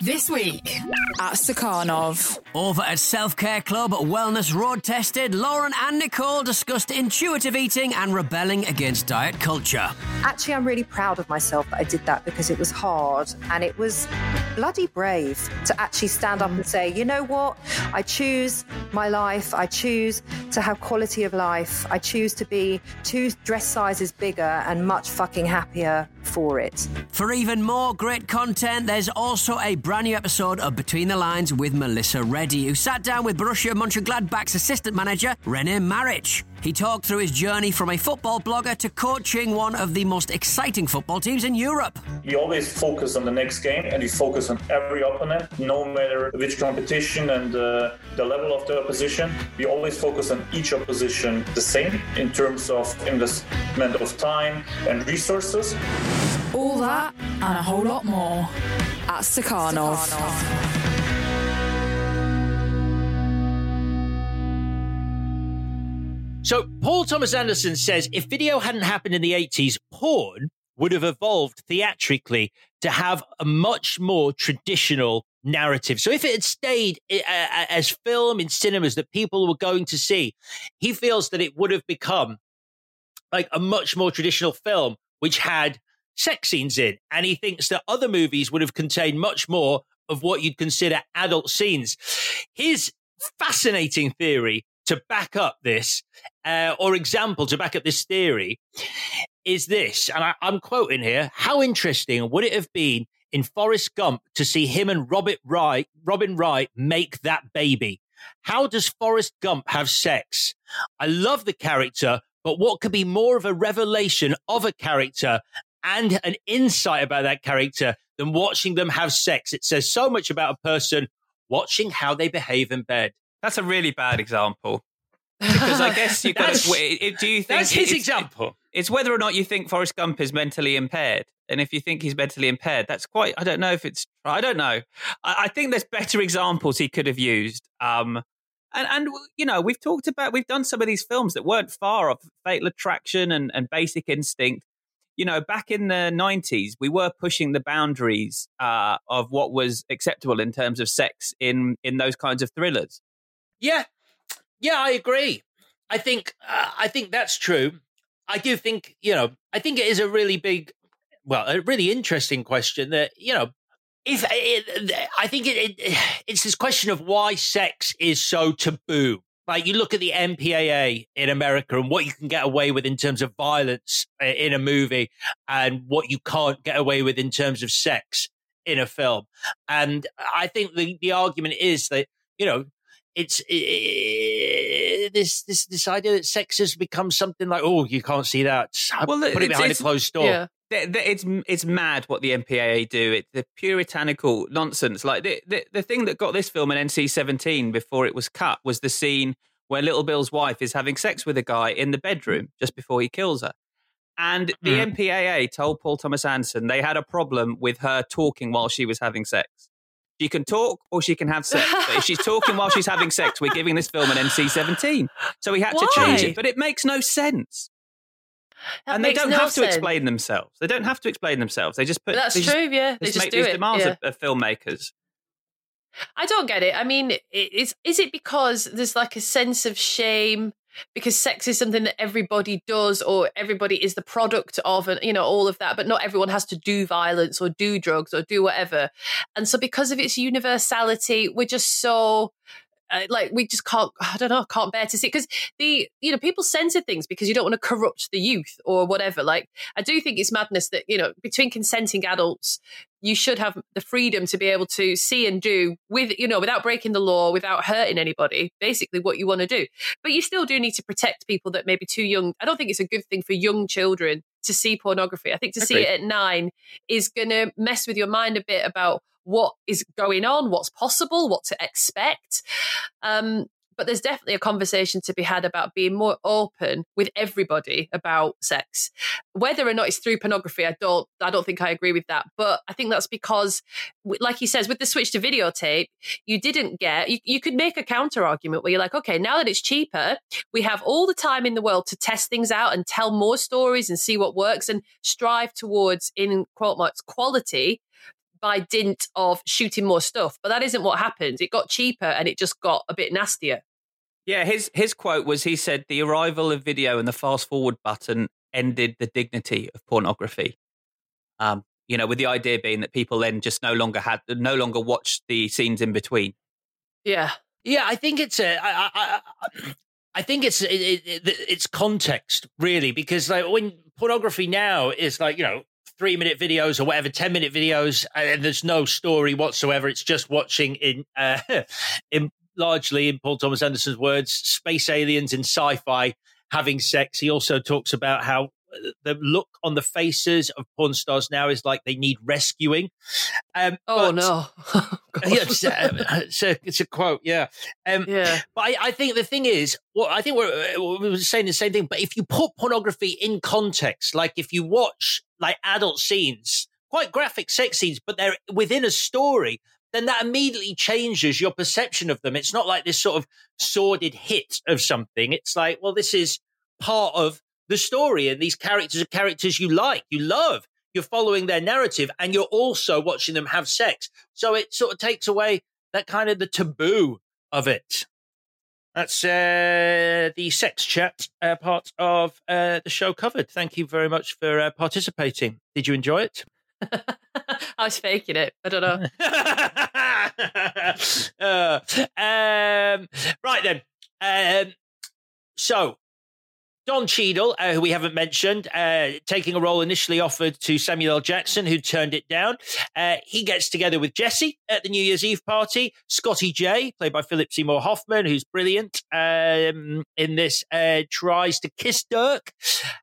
This week at Stakhanov.
Over at Self Care Club, Wellness Road Tested, Lauren and Nicole discussed intuitive eating and rebelling against diet culture.
Actually, I'm really proud of myself that I did that because it was hard and it was bloody brave to actually stand up and say, you know what? I choose my life. I choose to have quality of life. I choose to be two dress sizes bigger and much fucking happier for it.
For even more great content, there's also a brand new episode of Between the Lines with Melissa Reddy, who sat down with Borussia Mönchengladbach's assistant manager, Rene Maric. He talked through his journey from a football blogger to coaching one of the most exciting football teams in Europe.
You always focus on the next game and you focus on every opponent, no matter which competition and uh, the level of the opposition. You always focus on each opposition the same in terms of investment of time and resources.
All that and a whole lot more at Stakhanov.
So, Paul Thomas Anderson says if video hadn't happened in the 80s, porn would have evolved theatrically to have a much more traditional narrative. So, if it had stayed uh, as film in cinemas that people were going to see, he feels that it would have become like a much more traditional film, which had sex scenes in. And he thinks that other movies would have contained much more of what you'd consider adult scenes. His fascinating theory to back up this, uh, or example to back up this theory, is this, and I, I'm quoting here: How interesting would it have been in Forrest Gump to see him and Robin Wright, Robin Wright make that baby? How does Forrest Gump have sex? I love the character, but what could be more of a revelation of a character and an insight about that character than watching them have sex? It says so much about a person watching how they behave in bed.
That's a really bad example. Because I guess you've got to. Do you think
that's his example?
It's whether or not you think Forrest Gump is mentally impaired, and if you think he's mentally impaired, that's quite. I don't know if it's. I don't know. I, I think there's better examples he could have used. Um, and and you know we've talked about we've done some of these films that weren't far off Fatal Attraction and and Basic Instinct. You know, back in the '90s, we were pushing the boundaries uh, of what was acceptable in terms of sex in in those kinds of thrillers.
Yeah, yeah, I agree. I think uh, I think that's true. I do think you know. I think it is a really big, well, a really interesting question. That you know, if it, I think it, it it's this question of why sex is so taboo. Like you look at the MPAA in America and what you can get away with in terms of violence uh, in a movie, and what you can't get away with in terms of sex in a film. And I think the the argument is that you know it's it, this this this idea that sex has become something like oh you can't see that well put it behind a closed door.
Yeah. It's it's mad what the MPAA do. It's the puritanical nonsense. Like the, the the thing that got this film an NC seventeen before it was cut was the scene where Little Bill's wife is having sex with a guy in the bedroom just before he kills her. And the mm. MPAA told Paul Thomas Anderson they had a problem with her talking while she was having sex. She can talk or she can have sex. But if she's talking while she's having sex, we're giving this film an NC 17. So we had Why? to change it. But it makes no sense. That and they don't no have to explain themselves. They don't have to explain themselves. They just put.
But that's
true.
Just, yeah, they just,
make
do
these
it.
demands
yeah.
of, of filmmakers.
I don't get it. I mean, is is it because there's like a sense of shame because sex is something that everybody does or everybody is the product of and you know all of that but not everyone has to do violence or do drugs or do whatever. And so because of its universality we're just so uh, like we just can't i don't know can't bear to see because the you know people censor things because you don't want to corrupt the youth or whatever. Like i do think it's madness that you know between consenting adults you should have the freedom to be able to see and do with you know without breaking the law without hurting anybody basically what you want to do. But you still do need to protect people that may be too young. I don't think it's a good thing for young children to see pornography. I think to see it at nine is going to mess with your mind a bit about what is going on, what's possible, what to expect. Um, but there's definitely a conversation to be had about being more open with everybody about sex whether or not it's through pornography i don't i don't think i agree with that but i think that's because like he says with the switch to videotape you didn't get you, you could make a counter argument where you're like okay now that it's cheaper we have all the time in the world to test things out and tell more stories and see what works and strive towards in quote marks quality by dint of shooting more stuff. But that isn't what happened. It got cheaper and it just got a bit nastier.
Yeah, his his quote was he said the arrival of video and the fast forward button ended the dignity of pornography. Um, you know, with the idea being that people then just no longer had no longer watched the scenes in between.
Yeah.
Yeah, I think it's a. I, I, I, I think it's it, it, it's context really because like when pornography now is like you know three minute videos or whatever, 10 minute videos, and there's no story whatsoever. It's just watching in, uh, in largely, in Paul Thomas Anderson's words, space aliens in sci fi having sex. He also talks about how the look on the faces of porn stars now is like they need rescuing. Um,
oh
but,
no!
yeah, it's, uh, it's, a, it's, a, quote, yeah. Um,
yeah.
But I, I, think the thing is, well, I think we're, we're saying the same thing. But if you put pornography in context, like if you watch like adult scenes, quite graphic sex scenes, but they're within a story, then that immediately changes your perception of them. It's not like this sort of sordid hit of something. It's like, well, this is part of the story and these characters are characters you like, you love. You're following their narrative and you're also watching them have sex. So it sort of takes away that kind of the taboo of it. That's uh, the sex chat uh, part of uh, the show covered. Thank you very much for uh, participating. Did you enjoy it?
I was faking it. I don't know.
Uh, um, right then. Um, so Don Cheadle, uh, who we haven't mentioned, uh, taking a role initially offered to Samuel L. Jackson, who turned it down. Uh, he gets together with Jesse at the New Year's Eve party. Scotty J, played by Philip Seymour Hoffman, who's brilliant um, in this, uh, tries to kiss Dirk.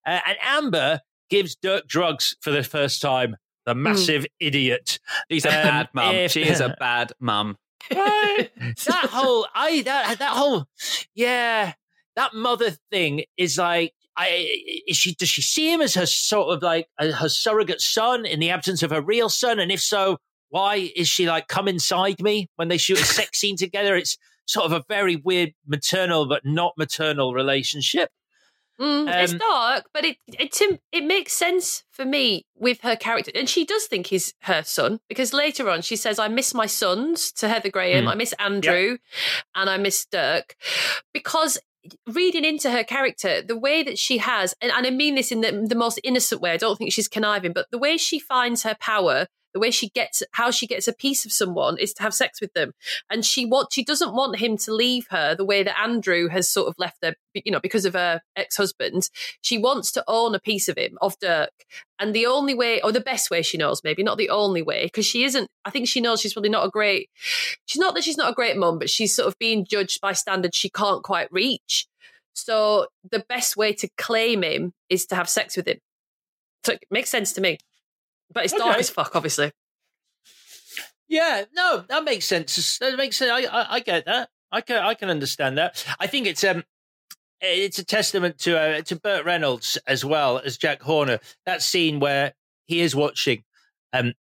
Uh, and Amber gives Dirk drugs for the first time. The
Hmm.
massive mm. idiot.
He's a
Um,
bad mum.
if-
She is a bad mum.
Right? that whole I that that whole yeah that mother thing is like I is she does she see him as her sort of like uh, her surrogate son in the absence of her real son and if so why is she like come inside me when they shoot a sex scene together it's sort of a very weird maternal but not maternal relationship
Mm, it's
Um,
dark, but it it it makes sense for me with her character, and she does think he's her son because later on she says, "I miss my sons" to Heather Graham,
Hmm.
I miss Andrew, and I miss Dirk, because reading into her character, the way that she has, and, and I mean this in the, the most innocent way. I don't think she's conniving, but the way she finds her power. The way she gets, how she gets a piece of someone is to have sex with them, and she want, she doesn't want him to leave her the way that Andrew has sort of left her, you know, because of her ex-husband. She wants to own a piece of him, of Dirk, and the only way, or the best way she knows, maybe not the only way, because she isn't. I think she knows she's probably not a great. She's not that she's not a great mum, but she's sort of being judged by standards she can't quite reach. So the best way to claim him is to have sex with him. So it makes sense to me, but it's dark as fuck, obviously.
Yeah, no, that makes sense. That makes sense. I, I, I get that. I can, I can understand that. I think it's um, it's a testament to uh, to Burt Reynolds as well as Jack Horner. That scene where he is watching um,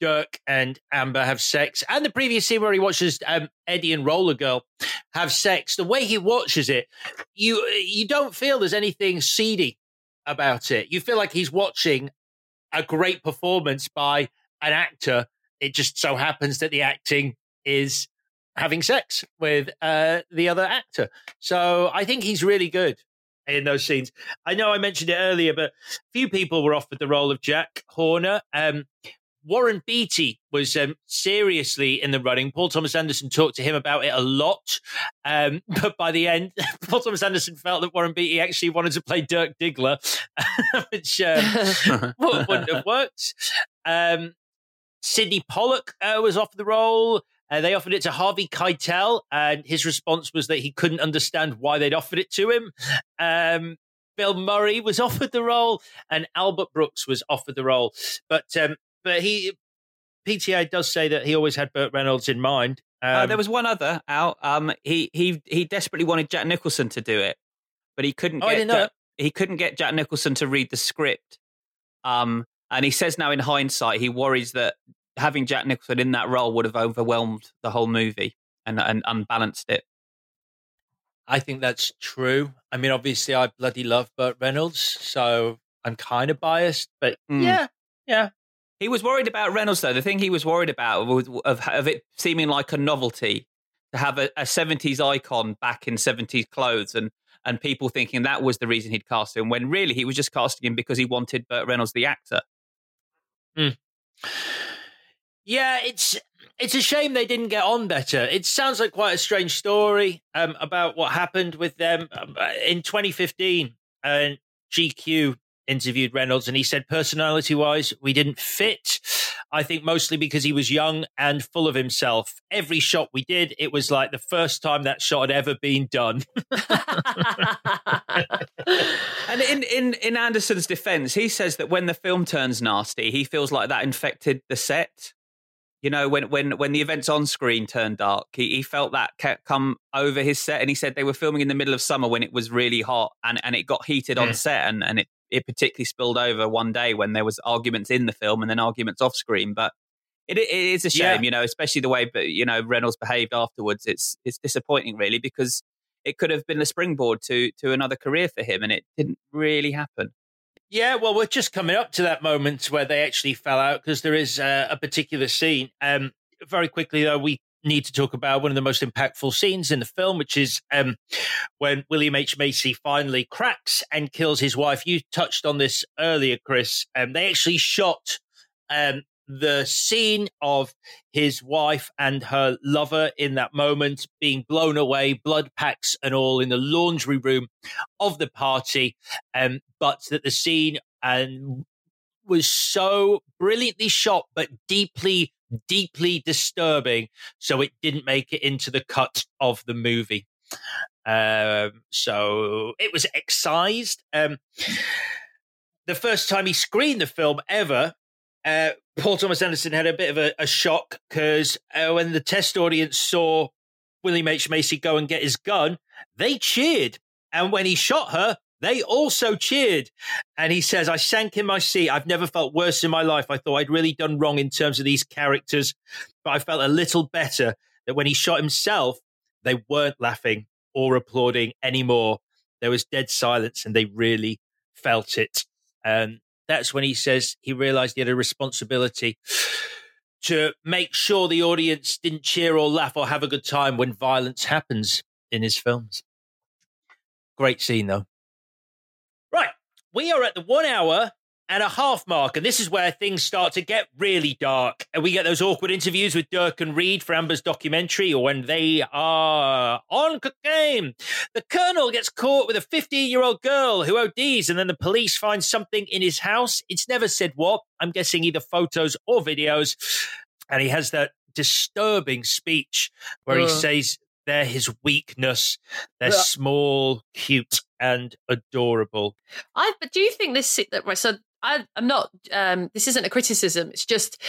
Dirk and Amber have sex, and the previous scene where he watches um, Eddie and Roller Girl have sex. The way he watches it, you you don't feel there's anything seedy about it. You feel like he's watching a great performance by an actor. It just so happens that the acting is having sex with uh, the other actor. So I think he's really good in those scenes. I know I mentioned it earlier, but few people were offered the role of Jack Horner. Um, Warren Beatty was um, seriously in the running. Paul Thomas Anderson talked to him about it a lot. Um, but by the end, Paul Thomas Anderson felt that Warren Beatty actually wanted to play Dirk Diggler, which um, wouldn't have worked. Um, Sydney Pollack uh, was offered the role. Uh, they offered it to Harvey Keitel, and his response was that he couldn't understand why they'd offered it to him. Um, Bill Murray was offered the role, and Albert Brooks was offered the role. But um, but he PTA does say that he always had Burt Reynolds in mind. Um,
uh, there was one other out. Um, he he he desperately wanted Jack Nicholson to do it, but he couldn't.
Oh,
Get
I didn't know
Jack, he couldn't get Jack Nicholson to read the script. Um, and he says now in hindsight, he worries that having Jack Nicholson in that role would have overwhelmed the whole movie and and unbalanced it.
I think that's true. I mean, obviously, I bloody love Burt Reynolds, so I'm kind of biased. But
Mm.
yeah, yeah,
He was worried about Reynolds, though. The thing he was worried about was of, of it seeming like a novelty to have a, a 70s icon back in 70s clothes and, and people thinking that was the reason he'd cast him, when really he was just casting him because he wanted Burt Reynolds, the actor.
Mm. Yeah, it's it's a shame they didn't get on better. It sounds like quite a strange story um, about what happened with them um, in 2015. And uh, GQ interviewed Reynolds, and he said, personality wise, we didn't fit. I think mostly because he was young and full of himself. Every shot we did, it was like the first time that shot had ever been done.
and in, in, in Anderson's defense, he says that when the film turns nasty, he feels like that infected the set. You know, when when when the events on screen turned dark, he, he felt that come over his set, and he said they were filming in the middle of summer when it was really hot, and, and it got heated on set, and, and it it particularly spilled over one day when there was arguments in the film and then arguments off screen. But it, it is a shame, yeah. you know, especially the way you know Reynolds behaved afterwards. It's it's disappointing, really, because it could have been the springboard to to another career for him, and it didn't really happen.
Yeah, well, we're just coming up to that moment where they actually fell out because there is uh, a particular scene. Um, very quickly, though, we need to talk about one of the most impactful scenes in the film, which is um, when William H. Macy finally cracks and kills his wife. You touched on this earlier, Chris. Um, they actually shot um, the scene of his wife and her lover in that moment being blown away, blood packs and all in the laundry room of the party. Um, but that the scene and um, was so brilliantly shot, but deeply deeply disturbing, so it didn't make it into the cut of the movie. Um, so it was excised. Um, the first time he screened the film ever, uh, Paul Thomas Anderson had a bit of a, a shock because uh, when the test audience saw William H. Macy go and get his gun, they cheered. And when he shot her, they also cheered. And he says, I sank in my seat. I've never felt worse in my life. I thought I'd really done wrong in terms of these characters, but I felt a little better that when he shot himself, they weren't laughing or applauding anymore. There was dead silence and they really felt it. And that's when he says he realized he had a responsibility to make sure the audience didn't cheer or laugh or have a good time when violence happens in his films. Great scene, though. We are at the one hour and a half mark, and this is where things start to get really dark. And we get those awkward interviews with Dirk and Reed for Amber's documentary, or when they are on cocaine. The Colonel gets caught with a 15 year old girl who ODs, and then the police find something in his house. It's never said what. I'm guessing either photos or videos. And he has that disturbing speech where uh. he says they're his weakness. They're yeah. small, cute, and adorable.
I but do you think this that so I, am not. Um, this isn't a criticism. It's just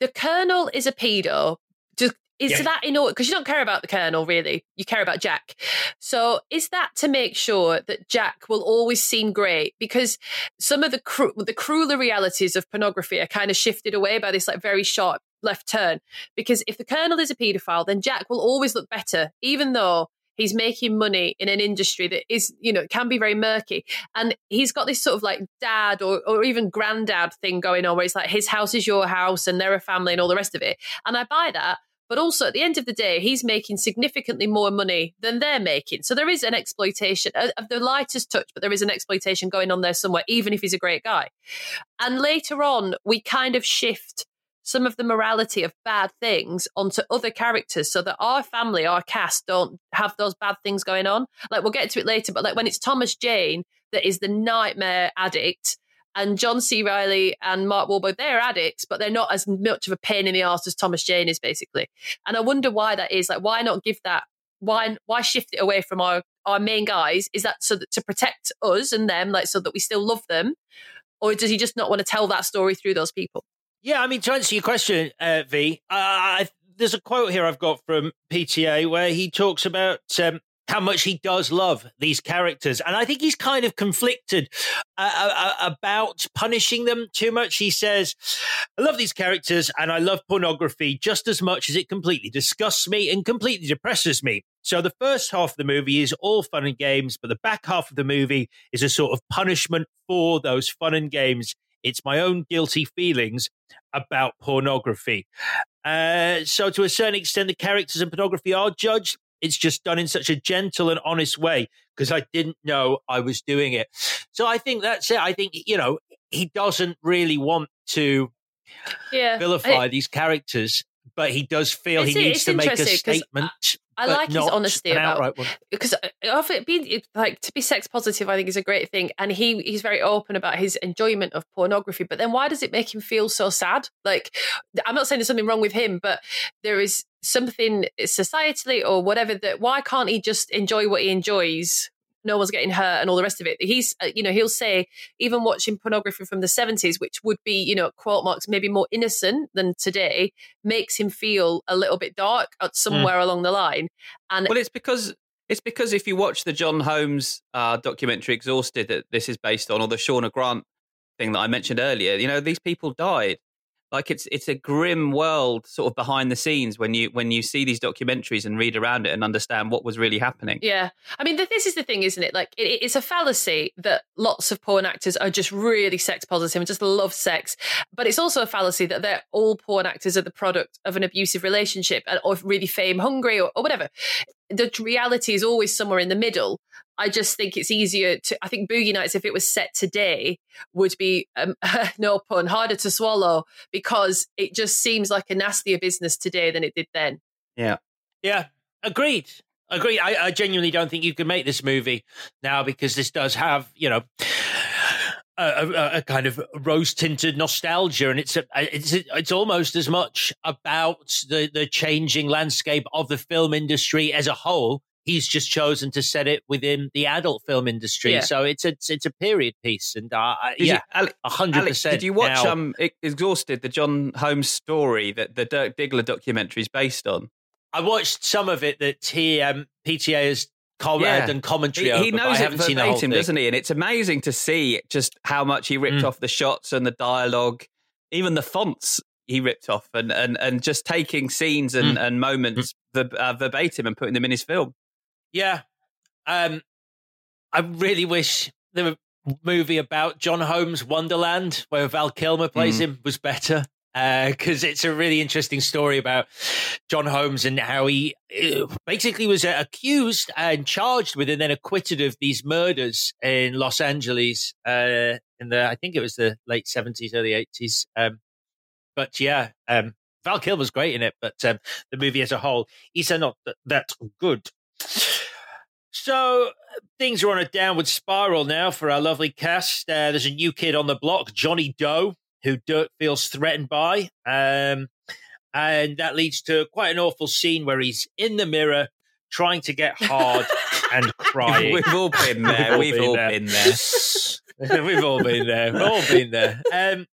the Colonel is a pedo. Just is yeah. that in order? Because you don't care about the Colonel really. You care about Jack. So is that to make sure that Jack will always seem great? Because some of the cru- the crueler realities of pornography are kind of shifted away by this like very sharp left turn. Because if the Colonel is a paedophile, then Jack will always look better, even though he's making money in an industry that is, you know, can be very murky. And he's got this sort of like dad or, or even granddad thing going on where it's like his house is your house and they're a family and all the rest of it. And I buy that. But also at the end of the day, he's making significantly more money than they're making. So there is an exploitation uh, of the lightest touch, but there is an exploitation going on there somewhere, even if he's a great guy. And later on, we kind of shift some of the morality of bad things onto other characters so that our family, our cast don't have those bad things going on. Like we'll get to it later, but like when it's Thomas Jane that is the nightmare addict and John C. Reilly and Mark Wahlberg, they're addicts, but they're not as much of a pain in the ass as Thomas Jane is basically. And I wonder why that is. Like, why not give that? Why why shift it away from our our main guys? Is that so that to protect us and them, like so that we still love them, or does he just not want to tell that story through those people?
Yeah, I mean, to answer your question, uh, V, uh, there's a quote here I've got from PTA where he talks about um, how much he does love these characters. And I think he's kind of conflicted uh, uh, uh, about punishing them too much. He says, I love these characters and I love pornography just as much as it completely disgusts me and completely depresses me. So the first half of the movie is all fun and games, but the back half of the movie is a sort of punishment for those fun and games. It's my own guilty feelings about pornography. Uh, so, to a certain extent, the characters in pornography are judged. It's just done in such a gentle and honest way because I didn't know I was doing it. So, I think that's it. I think, you know, he doesn't really want to
yeah,
vilify
I-
these characters, but he does feel he needs to make a
'cause
statement.
I like his honesty about because of it being like to be sex positive. I think is a great thing, and he he's very open about his enjoyment of pornography. But then why does it make him feel so sad? Like I'm not saying there's something wrong with him, but there is something societally or whatever that why can't he just enjoy what he enjoys? No one's getting hurt and all the rest of it. He's, uh, you know, he'll say even watching pornography from the 70s, which would be, you know, quote marks, maybe more innocent than today, makes him feel a little bit dark at somewhere along the line. And
well, it's because it's because if you watch the John Holmes uh, documentary "Exhausted" that this is based on, or the Shauna Grant thing that I mentioned earlier, you know these people died. Like it's it's a grim world, sort of behind the scenes when you when you see these documentaries and read around it and understand what was really happening.
Yeah. I mean, this is the thing, isn't it? Like, it, it's a fallacy that lots of porn actors are just really sex positive and just love sex. But it's also a fallacy that they're all porn actors are the product of an abusive relationship or really fame hungry or, or whatever. The reality is always somewhere in the middle. I just think it's easier to. I think Boogie Nights, if it was set today, would be um, no pun harder to swallow because it just seems like a nastier business today than it did then.
Yeah.
Yeah, agreed. Agreed. I, I genuinely don't think you can make this movie now because this does have, you know, a, a, a kind of rose tinted nostalgia, and it's a, it's it's almost as much about the the changing landscape of the film industry as a whole. He's just chosen to set it within the adult film industry,
Yeah.
so it's a it's a period piece, and uh,
Did
yeah, a hundred percent.
Did you watch
now.
um Exhausted, the John Holmes story that the Dirk Diggler documentary is based on?
I watched some of it that he um, PTA has com- uh, done commentary
he,
over.
he
but I
knows it
haven't seen
verbatim, doesn't he? And it's amazing to see just how much he ripped
Mm.
off the shots and the dialogue, even the fonts he ripped off, and and, and just taking scenes and,
Mm.
and moments ver, uh, verbatim and putting them in his film.
Yeah. Um, I really wish the movie about John Holmes' Wonderland, where Val Kilmer plays
Mm.
him, was better. Because it's a really interesting story about John Holmes and how he uh, basically was uh, accused and charged with and then acquitted of these murders in Los Angeles uh, in the, I think it was the late 70s, early 80s. Um, but yeah, um, Val Kilmer's great in it, but um, the movie as a whole is not th- that good. So things are on a downward spiral now for our lovely cast. Uh, there's a new kid on the block, Johnny Doe, who Dirk feels threatened by. Um, and that leads to quite an awful scene where he's in the mirror trying to get hard and crying.
We've all been there. We've all been there.
We've all been there. We've all been there. Um,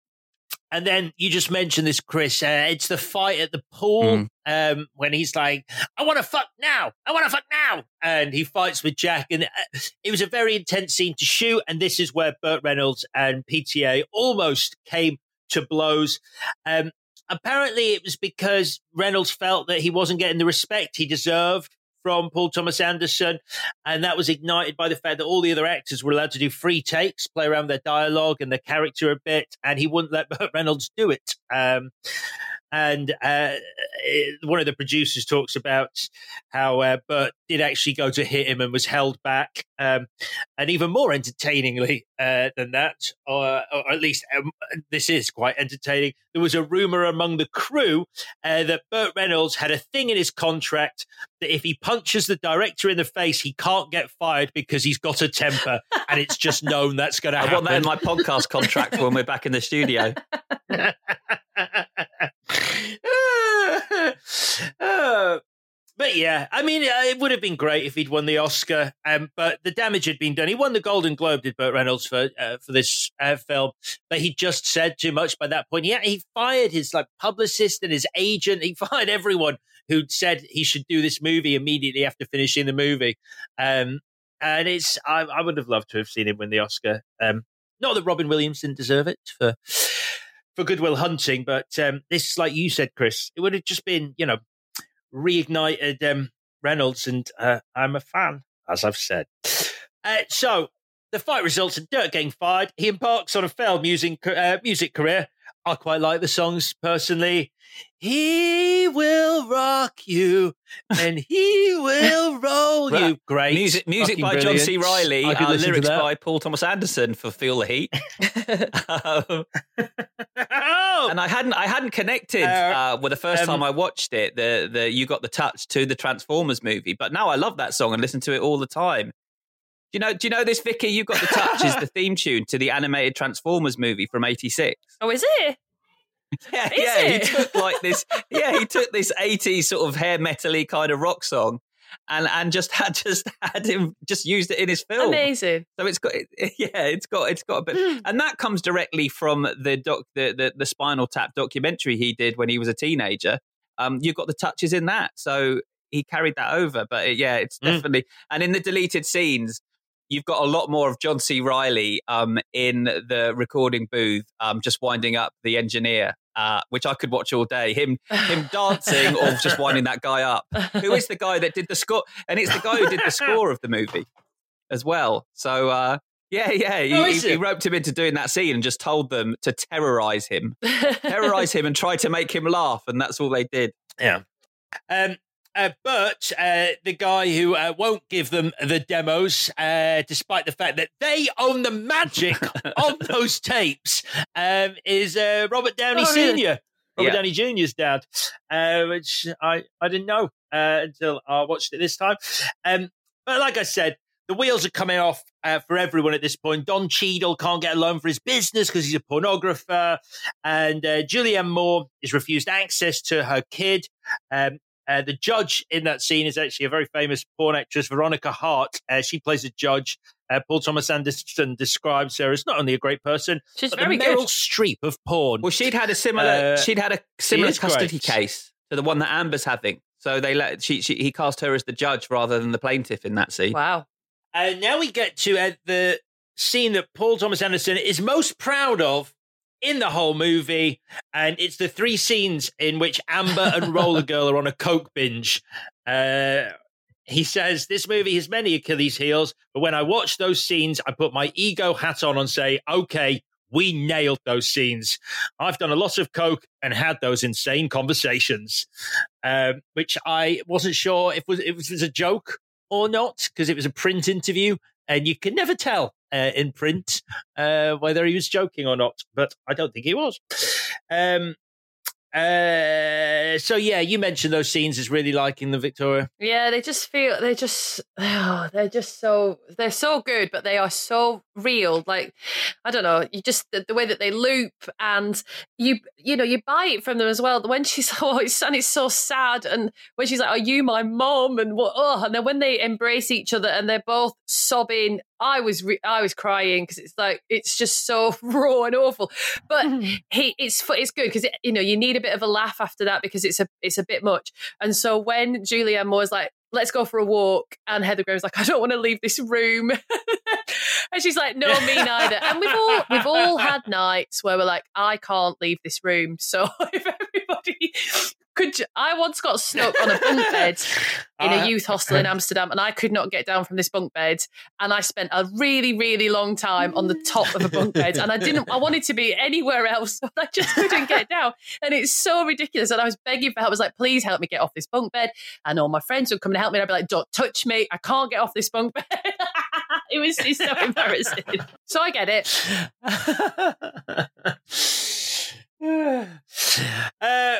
and then you just mentioned this, Chris. Uh, it's the fight at the pool um, when he's like, "I want to fuck now. I want to fuck now," and he fights with Jack. And uh, it was a very intense scene to shoot. And this is where Burt Reynolds and PTA almost came to blows. Um, apparently, it was because Reynolds felt that he wasn't getting the respect he deserved from Paul Thomas Anderson, and that was ignited by the fact that all the other actors were allowed to do free takes, play around with their dialogue and their character a bit, and he wouldn't let Burt Reynolds do it. Um, and uh, one of the producers talks about how uh, Burt did actually go to hit him and was held back. Um, and even more entertainingly uh, than that, or, or at least um, this is quite entertaining, there was a rumor among the crew uh, that Burt Reynolds had a thing in his contract that if he punches the director in the face, he can't get fired because he's got a temper, and it's just known that's going to happen.
I want that in my podcast contract when we're back in the studio.
Uh, but yeah, I mean, it would have been great if he'd won the Oscar. Um, but the damage had been done. He won the Golden Globe, did Burt Reynolds for uh, for this uh, film, but he just said too much by that point. He he fired his like publicist and his agent. He fired everyone who'd said he should do this movie immediately after finishing the movie. Um, and it's I, I would have loved to have seen him win the Oscar. Um, not that Robin Williams didn't deserve it for for Good Will Hunting, but um, this, like you said, Chris, it would have just been you know reignited um, Reynolds, and uh, I'm a fan, as I've said. Uh, so the fight results in Dirk getting fired. He embarks on a failed music uh, music career I quite like the songs personally. He will rock you and he will roll you. Great.
Music, music
Fucking
by John C. Reilly,
I
uh, lyrics by Paul Thomas Anderson for Feel the Heat. Um, and I hadn't I hadn't connected uh, with the first
um,
time I watched it, the the You Got the Touch to the Transformers movie. But now I love that song and listen to it all the time. Do you know do you know this, Vicky? You've Got the Touch is the theme tune to the animated Transformers movie from eighty six.
Oh, is it?
Yeah,
Is
yeah.
it?
He took like this. Yeah, he took this 80s sort of hair metally kind of rock song, and and just had just had him just used it in his film.
Amazing.
So it's got yeah, it's got it's got a bit,
Hmm.
and that comes directly from the doc the, the the Spinal Tap documentary he did when he was a teenager. Um, you've got the touches in that, so he carried that over. But it, yeah, it's
Mm.
definitely and in the deleted scenes. You've got a lot more of John C. Reilly um, in the recording booth, um, just winding up the engineer, uh, which I could watch all day. Him, him dancing or just winding that guy up. Who is the guy that did the score? And it's the guy who did the score of the movie as well. So uh, yeah, yeah, he,
Oh,
he, he roped him into doing that scene and just told them to terrorize him, terrorize him, and try to make him laugh, and that's all they did.
Yeah. Um, uh, but uh, the guy who uh, won't give them the demos, uh, despite the fact that they own the magic on those tapes, um, is uh, Robert Downey
Oh?
Sr. Robert
Yeah.
Downey Jr.'s dad, uh, which I, I didn't know uh, until I watched it this time. Um, but like I said, the wheels are coming off uh, for everyone at this point. Don Cheadle can't get a loan for his business because he's a pornographer, and uh, Julianne Moore is refused access to her kid. Um, uh, the judge in that scene is actually a very famous porn actress, Veronica Hart. Uh, she plays a judge. Uh, Paul Thomas Anderson describes her as not only a great person,
She's
but
very
the Meryl
good.
Streep of porn.
Well, she'd had a similar
Uh,
she'd had a similar custody
great.
case to the one that Amber's having. So they let she, she he cast her as the judge rather than the plaintiff in that scene.
Wow.
And now we get to uh, the scene that Paul Thomas Anderson is most proud of in the whole movie. And it's the three scenes in which Amber and Roller Girl are on a Coke binge. Uh, he says, This movie has many Achilles heels, but when I watch those scenes, I put my ego hat on and say, Okay, we nailed those scenes. I've done a lot of Coke and had those insane conversations, um, which I wasn't sure if was, if it was a joke or not because it was a print interview and you can never tell uh, in print uh, whether he was joking or not. But I don't think he was. Um, uh, so yeah, you mentioned those scenes as really liking the Victoria.
Yeah, they just feel they just oh, they're just so they're so good, but they are so real. Like I don't know, you just the, the way that they loop and you you know you buy it from them as well. When she's oh it's and it's so sad, and when she's like, "Are you my mom?" and what oh, and then when they embrace each other and they're both sobbing, I was re- I was crying because it's like it's just so raw and awful. But mm. he it's it's good because it, you know you need a bit of a laugh after that because it's a it's a bit much. And so when Julianne Moore's like, "Let's go for a walk," and Heather Graham's like, "I don't want to leave this room," and she's like, "No, me neither." And we've all we've all had nights where we're like, "I can't leave this room." So if everybody could, ju- I once got stuck on a bunk bed in a youth hostel in Amsterdam, and I could not get down from this bunk bed. And I spent a really, really long time on the top of a bunk bed, and I didn't. I wanted to be anywhere else, but I just couldn't get down. And it's so ridiculous. And I was begging for help. I was like, "Please help me get off this bunk bed." And all my friends would come and help me. And I'd be like, "Don't touch me! I can't get off this bunk bed." it was it's so embarrassing. So I get it.
uh,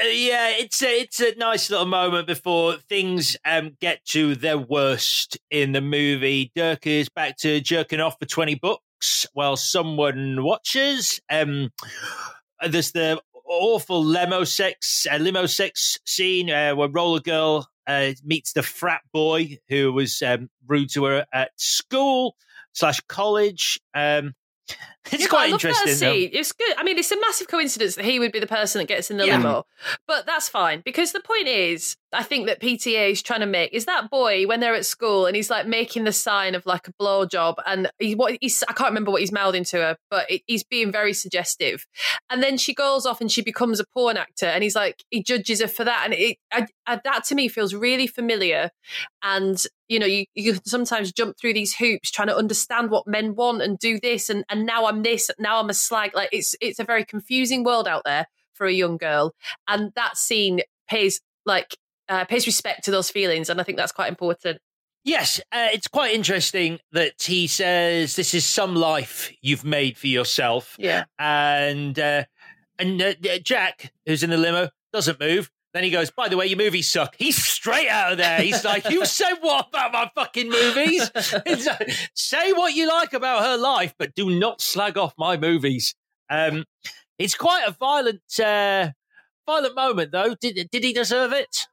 uh, yeah, it's a it's a nice little moment before things um get to their worst in the movie. Dirk is back to jerking off for twenty bucks while someone watches. Um, there's the awful limo sex uh, limo sex scene uh, where Roller Girl uh, meets the frat boy who was um, rude to her at school slash college. Um, it's
Yeah,
quite
I love that
interesting. though.
It's good. I mean, it's a massive coincidence that he would be the person that gets in the
Yeah.
limo, but that's fine because the point is, I think that PTA is trying to make is that boy when they're at school and he's like making the sign of like a blow job and he, what he's I can't remember what he's mouthing to her, but it, he's being very suggestive. And then she goes off and she becomes a porn actor, and he's like he judges her for that, and it I, I, that to me feels really familiar. And you know, you you sometimes jump through these hoops trying to understand what men want and do this, and and now I'm this, now I'm a slag. Like it's it's a very confusing world out there for a young girl, and that scene pays like uh, pays respect to those feelings, and I think that's quite important.
Yes, uh, it's quite interesting that he says this is some life you've made for yourself.
Yeah,
and uh, and uh, Jack, who's in the limo, doesn't move. Then he goes, by the way, your movies suck. He's straight out of there. He's like, you said what about my fucking movies? Like, Say what you like about her life, but do not slag off my movies. Um, it's quite a violent, uh, violent moment, though. Did did he deserve it?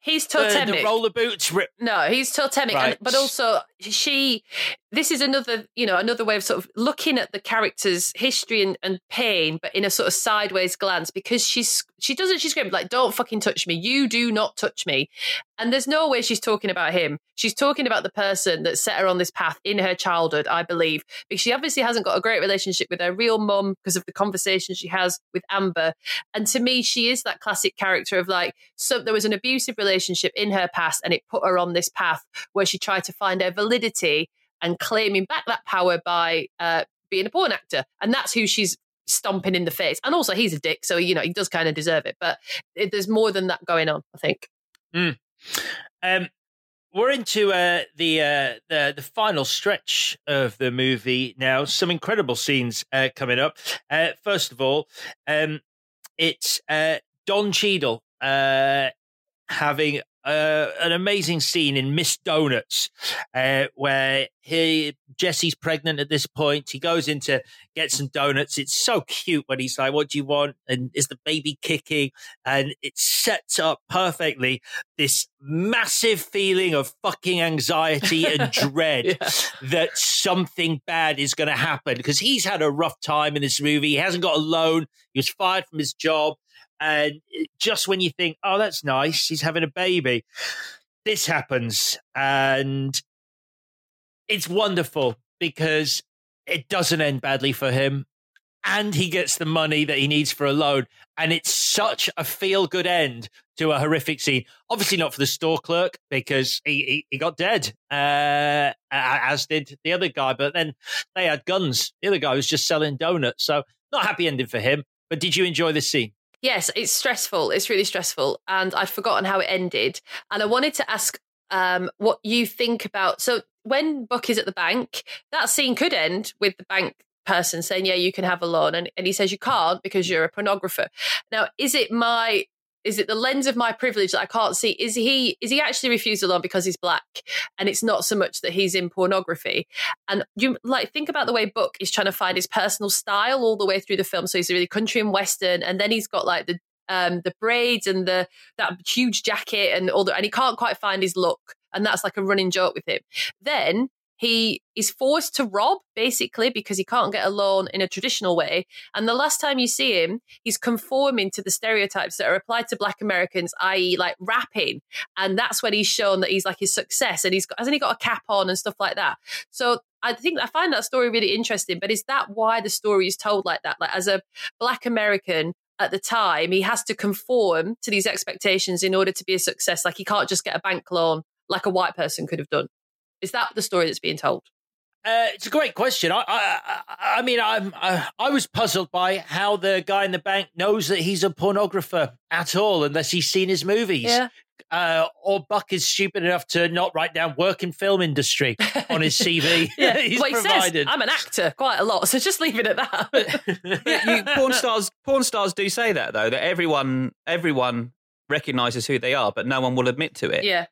He's
The-
totemic.
The, roller boots rip.
No, he's totemic,
Right.
and, but also she. This is another, you know, another way of sort of looking at the character's history and, and pain, but in a sort of sideways glance because she's she doesn't she screams like, "Don't fucking touch me! You do not touch me!" And there's no way she's talking about him. She's talking about the person that set her on this path in her childhood, I believe, because she obviously hasn't got a great relationship with her real mum because of the conversation she has with Amber. And to me, she is that classic character of like, so there was an abusive relationship in her past, and it put her on this path where she tried to find her validity and claiming back that power by uh, being a porn actor. And that's who she's stomping in the face. And also, he's a dick, so you know he does kind of deserve it. But it, there's more than that going on, I think.
Mm. Um, we're into uh, the uh, the the final stretch of the movie now. Some incredible scenes uh, coming up. Uh, first of all, um, it's uh, Don Cheadle uh, having uh, an amazing scene in Miss Donuts, uh, where he Jesse's pregnant at this point. He goes in to get some donuts. It's so cute when he's like, "What do you want?" and is the baby kicking? And it sets up perfectly this massive feeling of fucking anxiety and dread that something bad is going to happen because he's had a rough time in this movie. He hasn't got a loan. He was fired from his job. And just when you think, oh, that's nice, he's having a baby, this happens. And it's wonderful because it doesn't end badly for him. And he gets the money that he needs for a loan. And it's such a feel good end to a horrific scene. Obviously, not for the store clerk because he, he, he got dead, uh, as did the other guy. But then they had guns. The other guy was just selling donuts. So, not happy ending for him. But did you enjoy this scene?
Yes, it's stressful. It's really stressful. And I'd forgotten how it ended. And I wanted to ask um, what you think about. So, when Buck is at the bank, that scene could end with the bank person saying, Yeah, you can have a loan. And, and he says, You can't because you're a pornographer. Now, is it my. Is it the lens of my privilege that I can't see? Is he is he actually refused a loan because he's black, and it's not so much that he's in pornography? And you like think about the way Buck is trying to find his personal style all the way through the film. So he's really country and western, and then he's got like the um the braids and the that huge jacket and all that, and he can't quite find his look, and that's like a running joke with him. Then he is forced to rob basically because he can't get a loan in a traditional way. And the last time you see him, he's conforming to the stereotypes that are applied to Black Americans, i.e., like rapping. And that's when he's shown that he's like his success, and he's got, hasn't he got a cap on and stuff like that. So I think I find that story really interesting. But is that why the story is told like that? Like as a Black American. At the time, he has to conform to these expectations in order to be a success. Like he can't just get a bank loan like a white person could have done. Is that the story that's being told?
Uh, it's a great question. I, I, I, mean, I'm, I, I was puzzled by how the guy in the bank knows that he's a pornographer at all, unless he's seen his movies.
Yeah.
Uh, or Buck is stupid enough to not write down work in film industry on his CV.
Yeah,
he's
well, he
provided.
says I'm an actor quite a lot, so just leave it at that.
you, porn stars porn stars do say that though that everyone everyone recognizes who they are but no one will admit to it
yeah,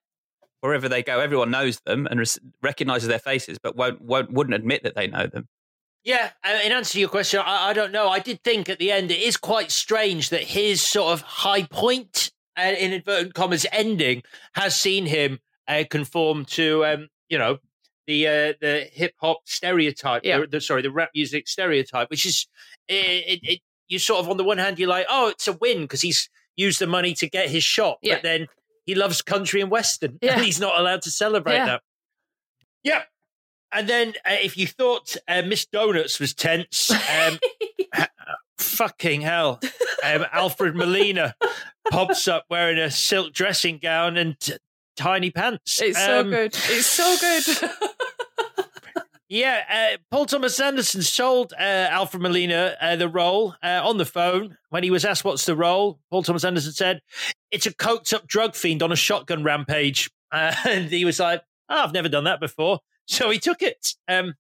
wherever they go everyone knows them and res- recognizes their faces but won't, won't wouldn't admit that they know them
Yeah, uh, in answer to your question, I, I don't know. I did think at the end it is quite strange that his sort of high point, uh, in inverted commas, ending has seen him uh, conform to, um, you know, the uh, the hip hop stereotype.
Yeah.
The, the- sorry, the rap music stereotype, which is it, it, it. You sort of on the one hand, you're like, oh, it's a win because he's used the money to get his shot,
Yeah.
but then he loves country and western,
Yeah.
and he's not allowed to celebrate
Yeah.
that. Yep. And then, uh, if you thought uh, Miss Donuts was tense, um, ha- fucking hell, um, Alfred Molina pops up wearing a silk dressing gown and t- tiny pants.
It's so
Um,
good. It's so good.
Yeah, uh, Paul Thomas Anderson sold uh, Alfred Molina uh, the role uh, on the phone when he was asked what's the role. Paul Thomas Anderson said, "It's a coked up drug fiend on a shotgun rampage," and he was like, oh, "I've never done that before," so he took it. Um,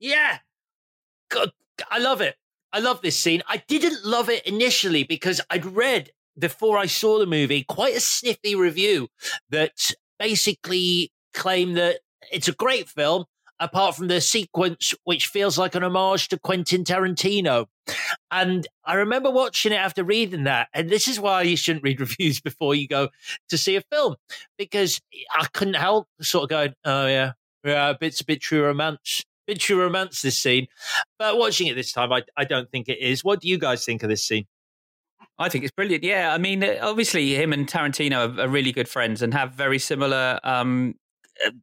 yeah, God, I love it. I love this scene. I didn't love it initially because I'd read before I saw the movie quite a sniffy review that basically claimed that it's a great film, apart from the sequence which feels like an homage to Quentin Tarantino. And I remember watching it after reading that. And this is why you shouldn't read reviews before you go to see a film, because I couldn't help sort of going, oh, yeah, yeah, it's a bit true romance. Bit true romance, this scene. But watching it this time, I, I don't think it is. What do you guys think of this scene?
I think it's brilliant. Yeah, I mean, obviously, him and Tarantino are, really good friends and have very similar um,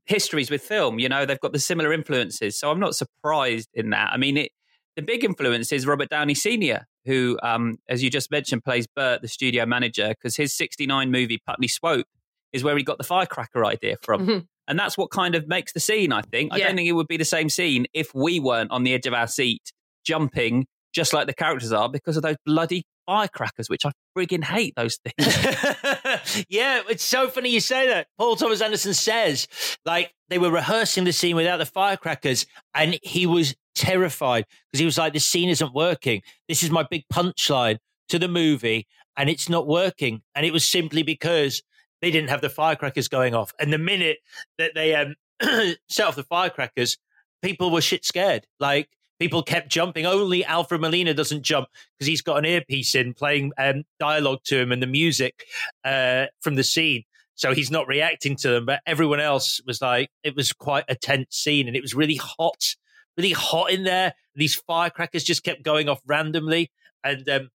histories with film. You know, they've got the similar influences. So I'm not surprised in that. I mean, it, the big influence is Robert Downey Sr., who, um, as you just mentioned, plays Bert, the studio manager, because his 69 movie, Putney Swope, is where he got the firecracker idea from.
Mhm.
And that's what kind of makes the scene, I think. I
Yeah.
don't think it would be the same scene if we weren't on the edge of our seat, jumping just like the characters are because of those bloody firecrackers, which I friggin' hate those things.
yeah, it's so funny you say that. Paul Thomas Anderson says, like, they were rehearsing the scene without the firecrackers, and he was terrified because he was like, this scene isn't working. This is my big punchline to the movie, and it's not working. And it was simply because they didn't have the firecrackers going off. And the minute that they um, set off the firecrackers, people were shit scared. Like, people kept jumping. Only Alfred Molina doesn't jump because he's got an earpiece in playing um, dialogue to him and the music uh, from the scene. So he's not reacting to them. But everyone else was like, it was quite a tense scene and it was really hot, really hot in there. These firecrackers just kept going off randomly. And um,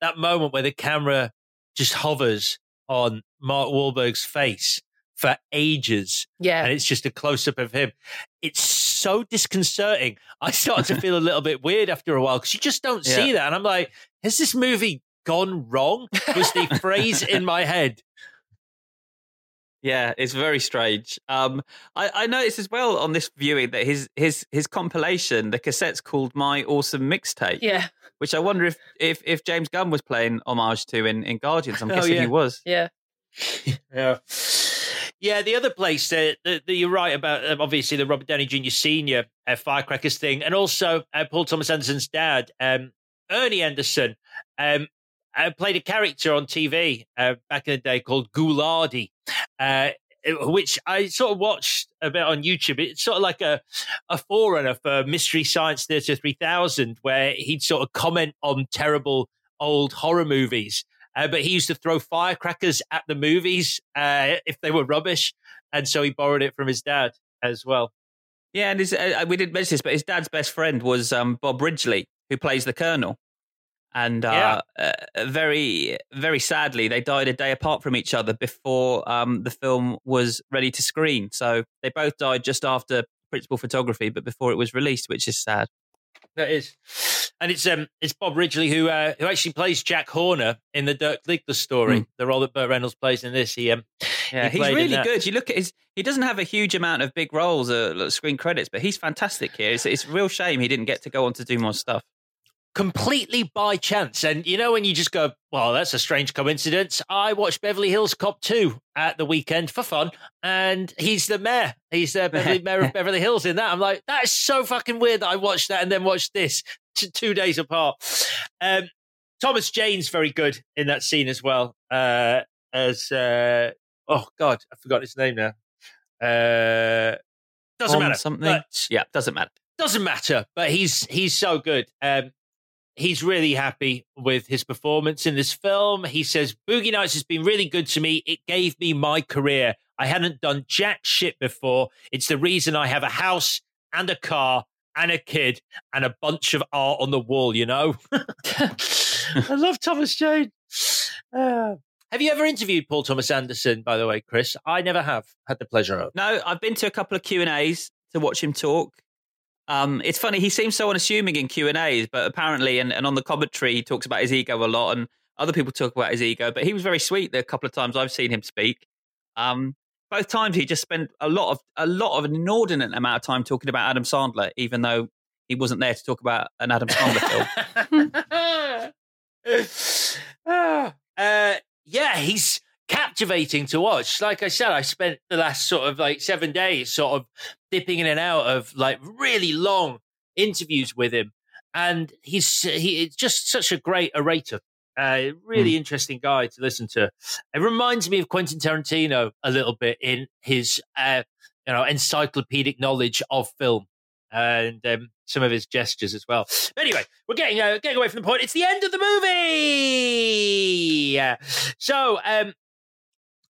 that moment where the camera just hovers on Mark Wahlberg's face for ages.
Yeah.
And it's just a close up of him. It's so disconcerting. I started to feel a little bit weird after a while because you just don't see
Yeah.
that. And I'm like, has this movie gone wrong? Was the phrase in my head.
Yeah, it's very strange. Um, I, I noticed as well on this viewing that his his his compilation, the cassette's called "My Awesome Mixtape."
Yeah.
which I wonder if if, if James Gunn was playing homage to in, in Guardians. I'm
Oh,
guessing
yeah.
he was.
Yeah.
Yeah. Yeah, the other place that, that, you're right about, uh, obviously the Robert Downey Jr. Senior uh, firecrackers thing, and also uh, Paul Thomas Anderson's dad, um, Ernie Anderson, um, uh, played a character on TV uh, back in the day called Ghoulardi, uh, which I sort of watched a bit on YouTube. It's sort of like a, a forerunner for Mystery Science Theater 3000, where he'd sort of comment on terrible old horror movies. Uh, but he used to throw firecrackers at the movies uh, if they were rubbish, and so he borrowed it from his dad as well.
Yeah, and his, uh, we didn't mention this, but his dad's best friend was um, Bob Ridgely, who plays the Colonel. And uh, uh, very, very sadly, they died a day apart from each other before um, the film was ready to screen. So they both died just after principal photography, but before it was released, which is sad.
That is, and it's um it's Bob Ridgely who uh, who actually plays Jack Horner in the Dirk Diggler story,
Mm.
the role that Burt Reynolds plays in this. He um
Yeah,
he
he's really good. You look at his; he doesn't have a huge amount of big roles, uh, screen credits, but he's fantastic here. It's, it's a real shame he didn't get to go on to do more stuff.
Completely by chance. And you know when you just go, well, that's a strange coincidence. I watched Beverly Hills Cop 2 at the weekend for fun, and he's the mayor. He's the Beverly, mayor of Beverly Hills in that. I'm like, that is so fucking weird that I watched that and then watched this t- two days apart. Um, Thomas Jane's very good in that scene as well. Uh, as uh, oh god, I forgot his name now. Uh, doesn't matter.
Something. Yeah, doesn't matter.
doesn't matter, but he's he's so good. Um, he's really happy with his performance in this film. He says Boogie Nights has been really good to me. It gave me my career. I hadn't done jack shit before. It's the reason I have a house and a car and a kid and a bunch of art on the wall. You know, I love Thomas Jane. Uh, Have you ever interviewed Paul Thomas Anderson? By the way, Chris, I never have had the pleasure of.
No, I've been to a couple of Q and A's to watch him talk. Um, it's funny. He seems so unassuming in Q and A's, but apparently, and, and on the commentary, he talks about his ego a lot, and other people talk about his ego. But he was very sweet the couple of times I've seen him speak. Um, both times he just spent a lot of a lot of an inordinate amount of time talking about Adam Sandler, even though he wasn't there to talk about an Adam Sandler
film. uh, yeah, he's captivating to watch. Like I said, I spent the last sort of like seven days sort of dipping in and out of like really long interviews with him. And he's he it's just such a great orator. Uh, really mm. interesting guy to listen to. It reminds me of Quentin Tarantino a little bit in his uh, you know encyclopedic knowledge of film and um, some of his gestures as well. But anyway, we're getting uh, getting away from the point. It's the end of the movie. So um,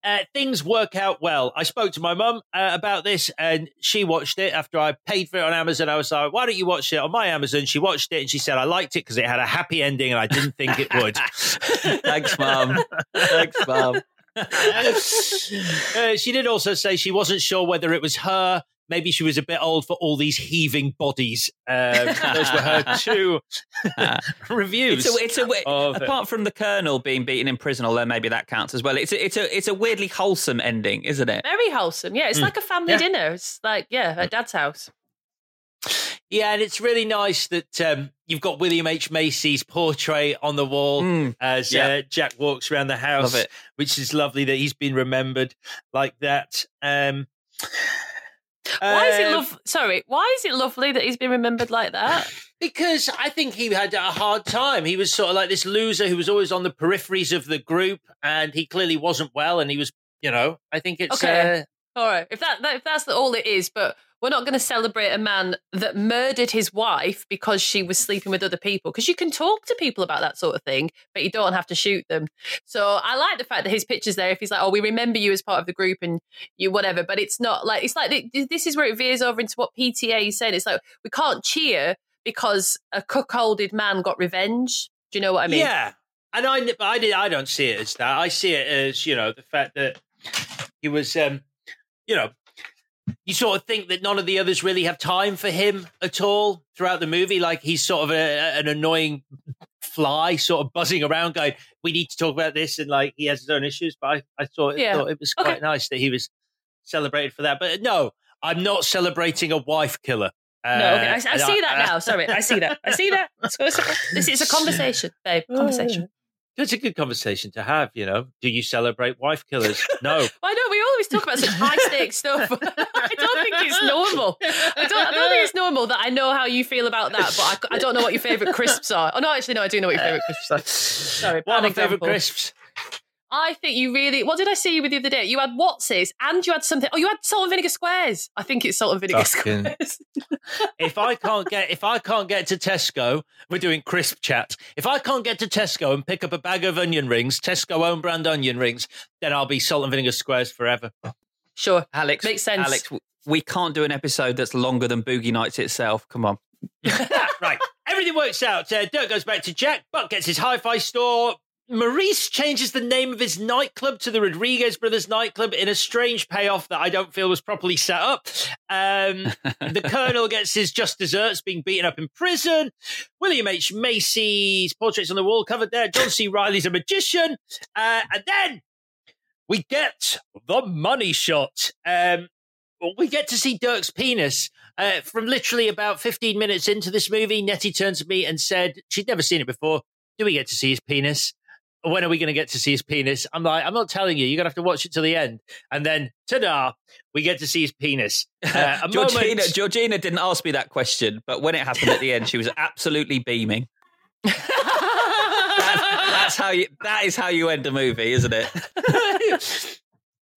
uh, things work out well. I spoke to my mum uh, about this, and she watched it after I paid for it on Amazon. I was like, "Why don't you watch it on my Amazon?" She watched it, and she said, "I liked it because it had a happy ending, and I didn't think it would."
Thanks, mum. Thanks, mum.
uh, she did also say she wasn't sure whether it was her maybe she was a bit old for all these heaving bodies. Um, those were her two reviews.
It's a, it's a apart from the Colonel being beaten in prison, although maybe that counts as well. It's a, it's a it's a weirdly wholesome ending, isn't it?
Very wholesome. Yeah, it's mm. like a family yeah. dinner. It's like yeah, at Dad's house.
Yeah, and it's really nice that um, you've got William H Macy's portrait on the wall mm, as yeah. uh, Jack walks around the house, which is lovely that he's been remembered like that. Um,
why is it um, love? Sorry, why is it lovely that he's been remembered like that?
Because I think he had a hard time. He was sort of like this loser who was always on the peripheries of the group, and he clearly wasn't well. And he was, you know, I think it's
okay. Uh, all right, if that, that if that's all it is, but we're not going to celebrate a man that murdered his wife because she was sleeping with other people. Because you can talk to people about that sort of thing, but you don't have to shoot them. So I like the fact that his picture's there. If he's like, "Oh, we remember you as part of the group and you whatever," but it's not like it's like this is where it veers over into what PTA is saying It's like we can't cheer because a cuckolded man got revenge. Do you know what I mean?
Yeah, and I, I, did, I don't see it as that. I see it as you know the fact that he was, um, you know, you sort of think that none of the others really have time for him at all throughout the movie. Like he's sort of a, an annoying fly, sort of buzzing around, going, "We need to talk about this," and like he has his own issues. But I, I thought, yeah. thought it was quite okay. nice that he was celebrated for that. But no, I'm not celebrating a wife killer.
Uh, no, okay. I, I see I, that now. Sorry, I see that. I see that. This is a conversation, babe. Conversation.
It's a good conversation to have, you know. Do you celebrate wife killers? No.
I know we always talk about such high stakes stuff. I don't think it's normal. I don't, I don't think it's normal that I know how you feel about that, but I, I don't know what your favourite crisps are. Oh no, actually, no, I do know what your favourite crisps are. Sorry,
what are my favourite crisps?
I think you really. What did I see you with the other day? You had Wats's and you had something. Oh, you had salt and vinegar squares. I think it's salt and vinegar Fucking. squares.
if I can't get, if I can't get to Tesco, we're doing crisp chat. If I can't get to Tesco and pick up a bag of onion rings, Tesco own brand onion rings, then I'll be salt and vinegar squares forever.
Sure,
Alex.
Makes sense.
Alex, we can't do an episode that's longer than Boogie Nights itself. Come on.
right. Everything works out. Uh, Dirk goes back to Jack. Buck gets his hi-fi store. Maurice changes the name of his nightclub to the Rodriguez Brothers nightclub in a strange payoff that I don't feel was properly set up. Um, the Colonel gets his just desserts being beaten up in prison. William H. Macy's portraits on the wall covered there. John C. Reilly's a magician. Uh, and then we get the money shot. Um, we get to see Dirk's penis. Uh, from literally about 15 minutes into this movie, Nettie turned to me and said she'd never seen it before. Do we get to see his penis? When are we going to get to see his penis? I'm like, I'm not telling you. You're going to have to watch it to the end. And then, ta-da, we get to see his penis.
Uh, Georgina, moment... Georgina didn't ask me that question, but when it happened at the end, she was absolutely beaming. that, that's how you. That is how you end a movie, isn't it?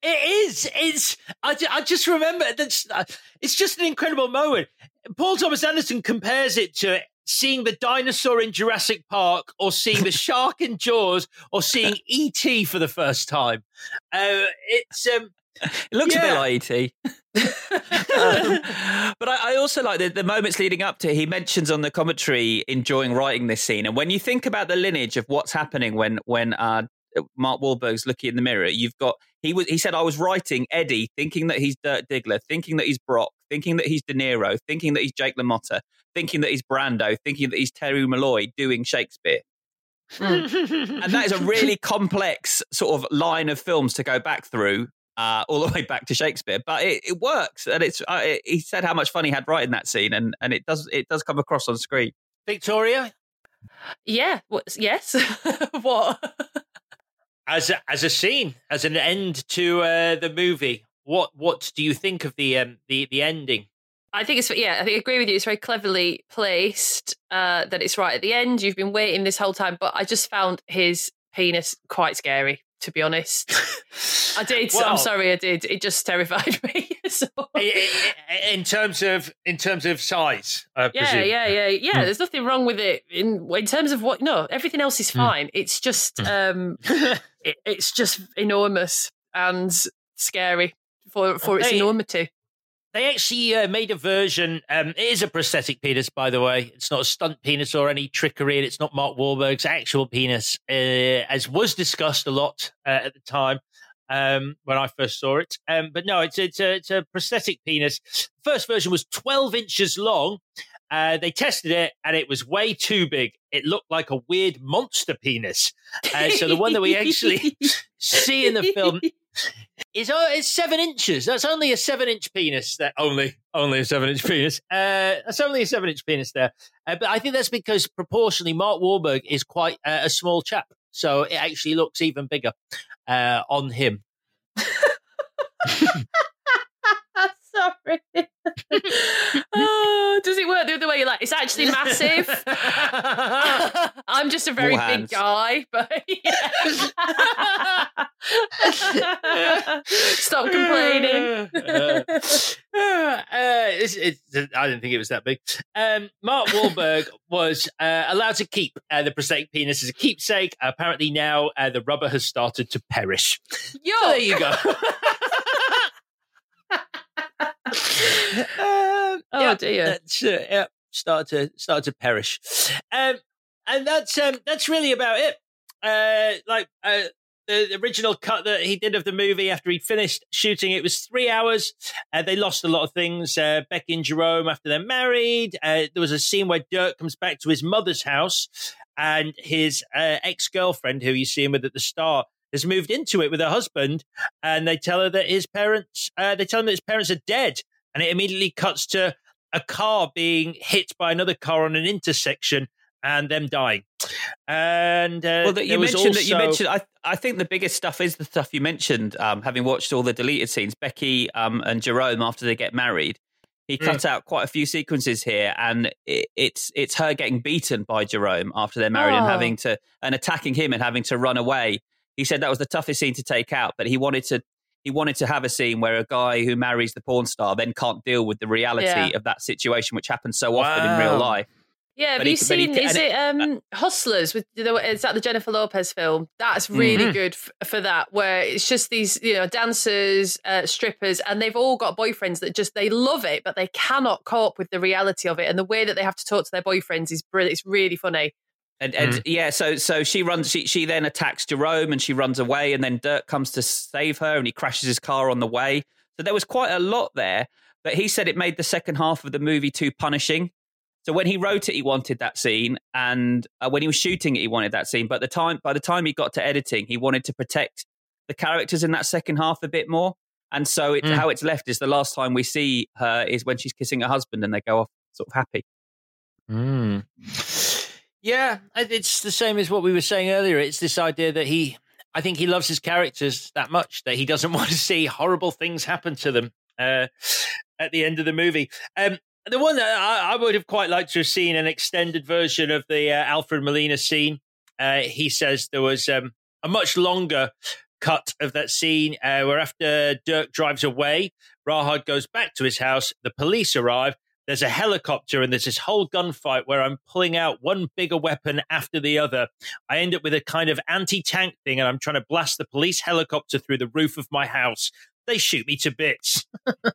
It is. It's. I, I just remember that. Uh, it's just an incredible moment. Paul Thomas Anderson compares it to seeing the dinosaur in Jurassic Park or seeing the shark in Jaws or seeing E.T. for the first time. Uh, it's. Um,
it looks yeah. a bit like ET. um, but I, I, also like the, the moments leading up to. He mentions on the commentary enjoying writing this scene. And when you think about the lineage of what's happening when when uh, Mark Wahlberg's looking in the mirror, you've got he was he said I was writing Eddie, thinking that he's Dirk Diggler, thinking that he's Brock, thinking that he's De Niro, thinking that he's Jake LaMotta, thinking that he's Brando, thinking that he's Terry Malloy doing Shakespeare. and that is a really complex sort of line of films to go back through uh, all the way back to Shakespeare. But it, it works, and it's. Uh, it, he said how much fun he had writing that scene, and and it does it does come across on screen.
Victoria,
Yeah. What, yes. what?
as a, as a scene, as an end to uh, the movie, what what do you think of the um, the the ending?
I think it's yeah. I think I agree with you. It's very cleverly placed. Uh, that it's right at the end. You've been waiting this whole time, but I just found his penis quite scary. To be honest, I did.
Well-
I'm sorry, I did. It just terrified me. so,
in terms of in terms of size, I
yeah,
presume.
yeah, yeah, yeah.
Hmm.
There's nothing wrong with it in in terms of what. No, everything else
Hmm.
is fine. It's just um, it, it's just enormous and scary for for its
Hey.
enormity.
They actually uh, made a version. Um, it is a prosthetic penis, by the way. It's not a stunt penis or any trickery. and It's not Mark Wahlberg's actual penis, uh, as was discussed a lot uh, at the time um, when I first saw it. Um, but no, it's it's a, it's a prosthetic penis. First version was 12 inches long. Uh, they tested it and it was way too big. It looked like a weird monster penis. Uh, so the one that we actually see in the film is uh, it's seven inches. That's only a seven inch penis. That only only a seven inch penis. Uh, that's only a seven inch penis there. Uh, but I think that's because proportionally, Mark Wahlberg is quite uh, a small chap, so it actually looks even bigger uh, on him.
Sorry. oh, does it work the other way? You're like, it's actually massive. I'm just a very
More
big
hands.
guy, but yeah. stop complaining.
uh, it's, it's, I didn't think it was that big. Um, Mark Wahlberg was uh, allowed to keep uh, the prosthetic penis as a keepsake. Apparently, now uh, the rubber has started to perish.
Yo,
So there you go. Um,
Oh,
yeah,
dear.
That's, uh, yeah, start to start to perish, um, and that's um, that's really about it. Uh, like uh, the, original cut that he did of the movie after he finished shooting it was three hours. Uh, they lost a lot of things. Uh, Becky and Jerome after they're married. Uh, there was a scene where Dirk comes back to his mother's house, and his uh, ex girlfriend, who you see him with at the start, has moved into it with her husband, and they tell her that his parents, uh, they tell him that his parents are dead, and it immediately cuts to a car being hit by another car on an intersection and them dying. And uh,
well, that you
there was
mentioned that you mentioned. I I think the biggest stuff is the stuff you mentioned. Um, having watched all the deleted scenes, Becky um, and Jerome after they get married, he
Mm.
cut out quite a few sequences here, and it, it's it's her getting beaten by Jerome after they're married and
Oh.
having to and attacking him and having to run away. He said that was the toughest scene to take out, but he wanted to he wanted to have a scene where a guy who marries the porn star then can't deal with the reality
Yeah.
of that situation, which happens so often in real life.
Yeah, have
But
you
he- but he-
seen? is it um Hustlers? With the, is that the Jennifer Lopez film? That's really
Mhm.
good f- for that. Where it's just these, you know, dancers, uh, strippers, and they've all got boyfriends that just they love it, but they cannot cope with the reality of it, and the way that they have to talk to their boyfriends is brilliant. It's really funny.
And, and
Mm.
yeah, so so she runs. She she then attacks Jerome, and she runs away. And then Dirk comes to save her, and he crashes his car on the way. So there was quite a lot there. But he said it made the second half of the movie too punishing. So when he wrote it, he wanted that scene, and uh, when he was shooting it, he wanted that scene. But the time by the time he got to editing, he wanted to protect the characters in that second half a bit more. And so it,
Mm.
how it's left is the last time we see her is when she's kissing her husband, and they go off sort of happy.
Mm. Yeah, it's the same as what we were saying earlier. It's this idea that he, I think he loves his characters that much that he doesn't want to see horrible things happen to them uh, at the end of the movie. Um, the one that I, I would have quite liked to have seen an extended version of the uh, Alfred Molina scene. Uh, he says there was um, a much longer cut of that scene uh, where after Dirk drives away, Rahad goes back to his house. The police arrive. There's a helicopter and there's this whole gunfight where I'm pulling out one bigger weapon after the other. I end up with a kind of anti tank thing and I'm trying to blast the police helicopter through the roof of my house. They shoot me to bits.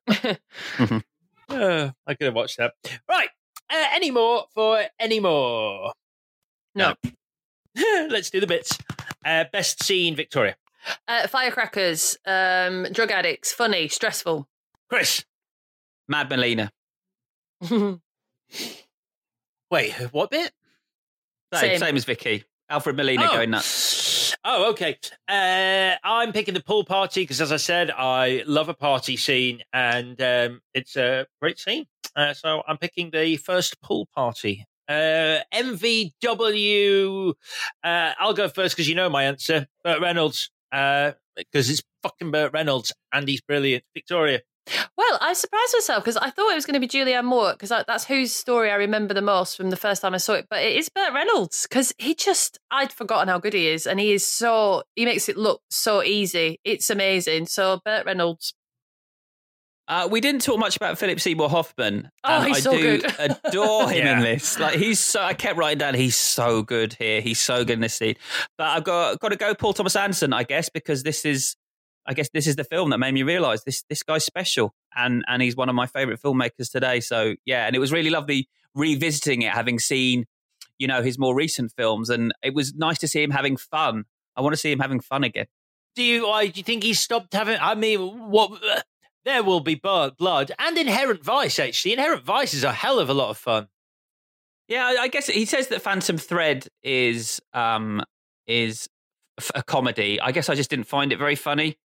Uh, I could have watched that. Right. Uh, any more for any more?
No.
Let's do the bits. Uh, best scene, Victoria.
Uh, firecrackers, um, drug addicts, funny, stressful.
Chris.
Mad Molina.
Wait, what bit?
Same,
Same.
same as Vicky. Alfred Molina
Oh.
going nuts.
Oh, okay. Uh, I'm picking the pool party because, as I said, I love a party scene, and um, it's a great scene. Uh, so I'm picking the first pool party. Uh, MVW. Uh, I'll go first because you know my answer. Burt Reynolds. Because it's fucking Burt Reynolds, and he's brilliant. Victoria.
Well, I surprised myself because I thought it was going to be Julianne Moore because that's whose story I remember the most from the first time I saw it. But it is Burt Reynolds because he just, I'd forgotten how good he is. And he is so, he makes it look so easy. It's amazing. So Burt Reynolds.
Uh, we didn't talk much about Philip Seymour Hoffman.
Oh, he's
I
so
do
good.
adore him in this. Like he's so. I kept writing down. He's so good here. He's so good in this scene. But I've got got to go Paul Thomas Anderson, I guess, because this is, I guess, this is the film that made me realise this this guy's special, and and he's one of my favourite filmmakers today. So yeah, and it was really lovely revisiting it, having seen, you know, his more recent films, and it was nice to see him having fun. I want to see him having fun again.
Do you? Why do you think he stopped having? I mean, what? there will be blood and Inherent Vice. Actually, Inherent Vice is a hell of a lot of fun.
Yeah, I- I guess he says that Phantom Thread is um is a comedy. I guess I just didn't find it very funny.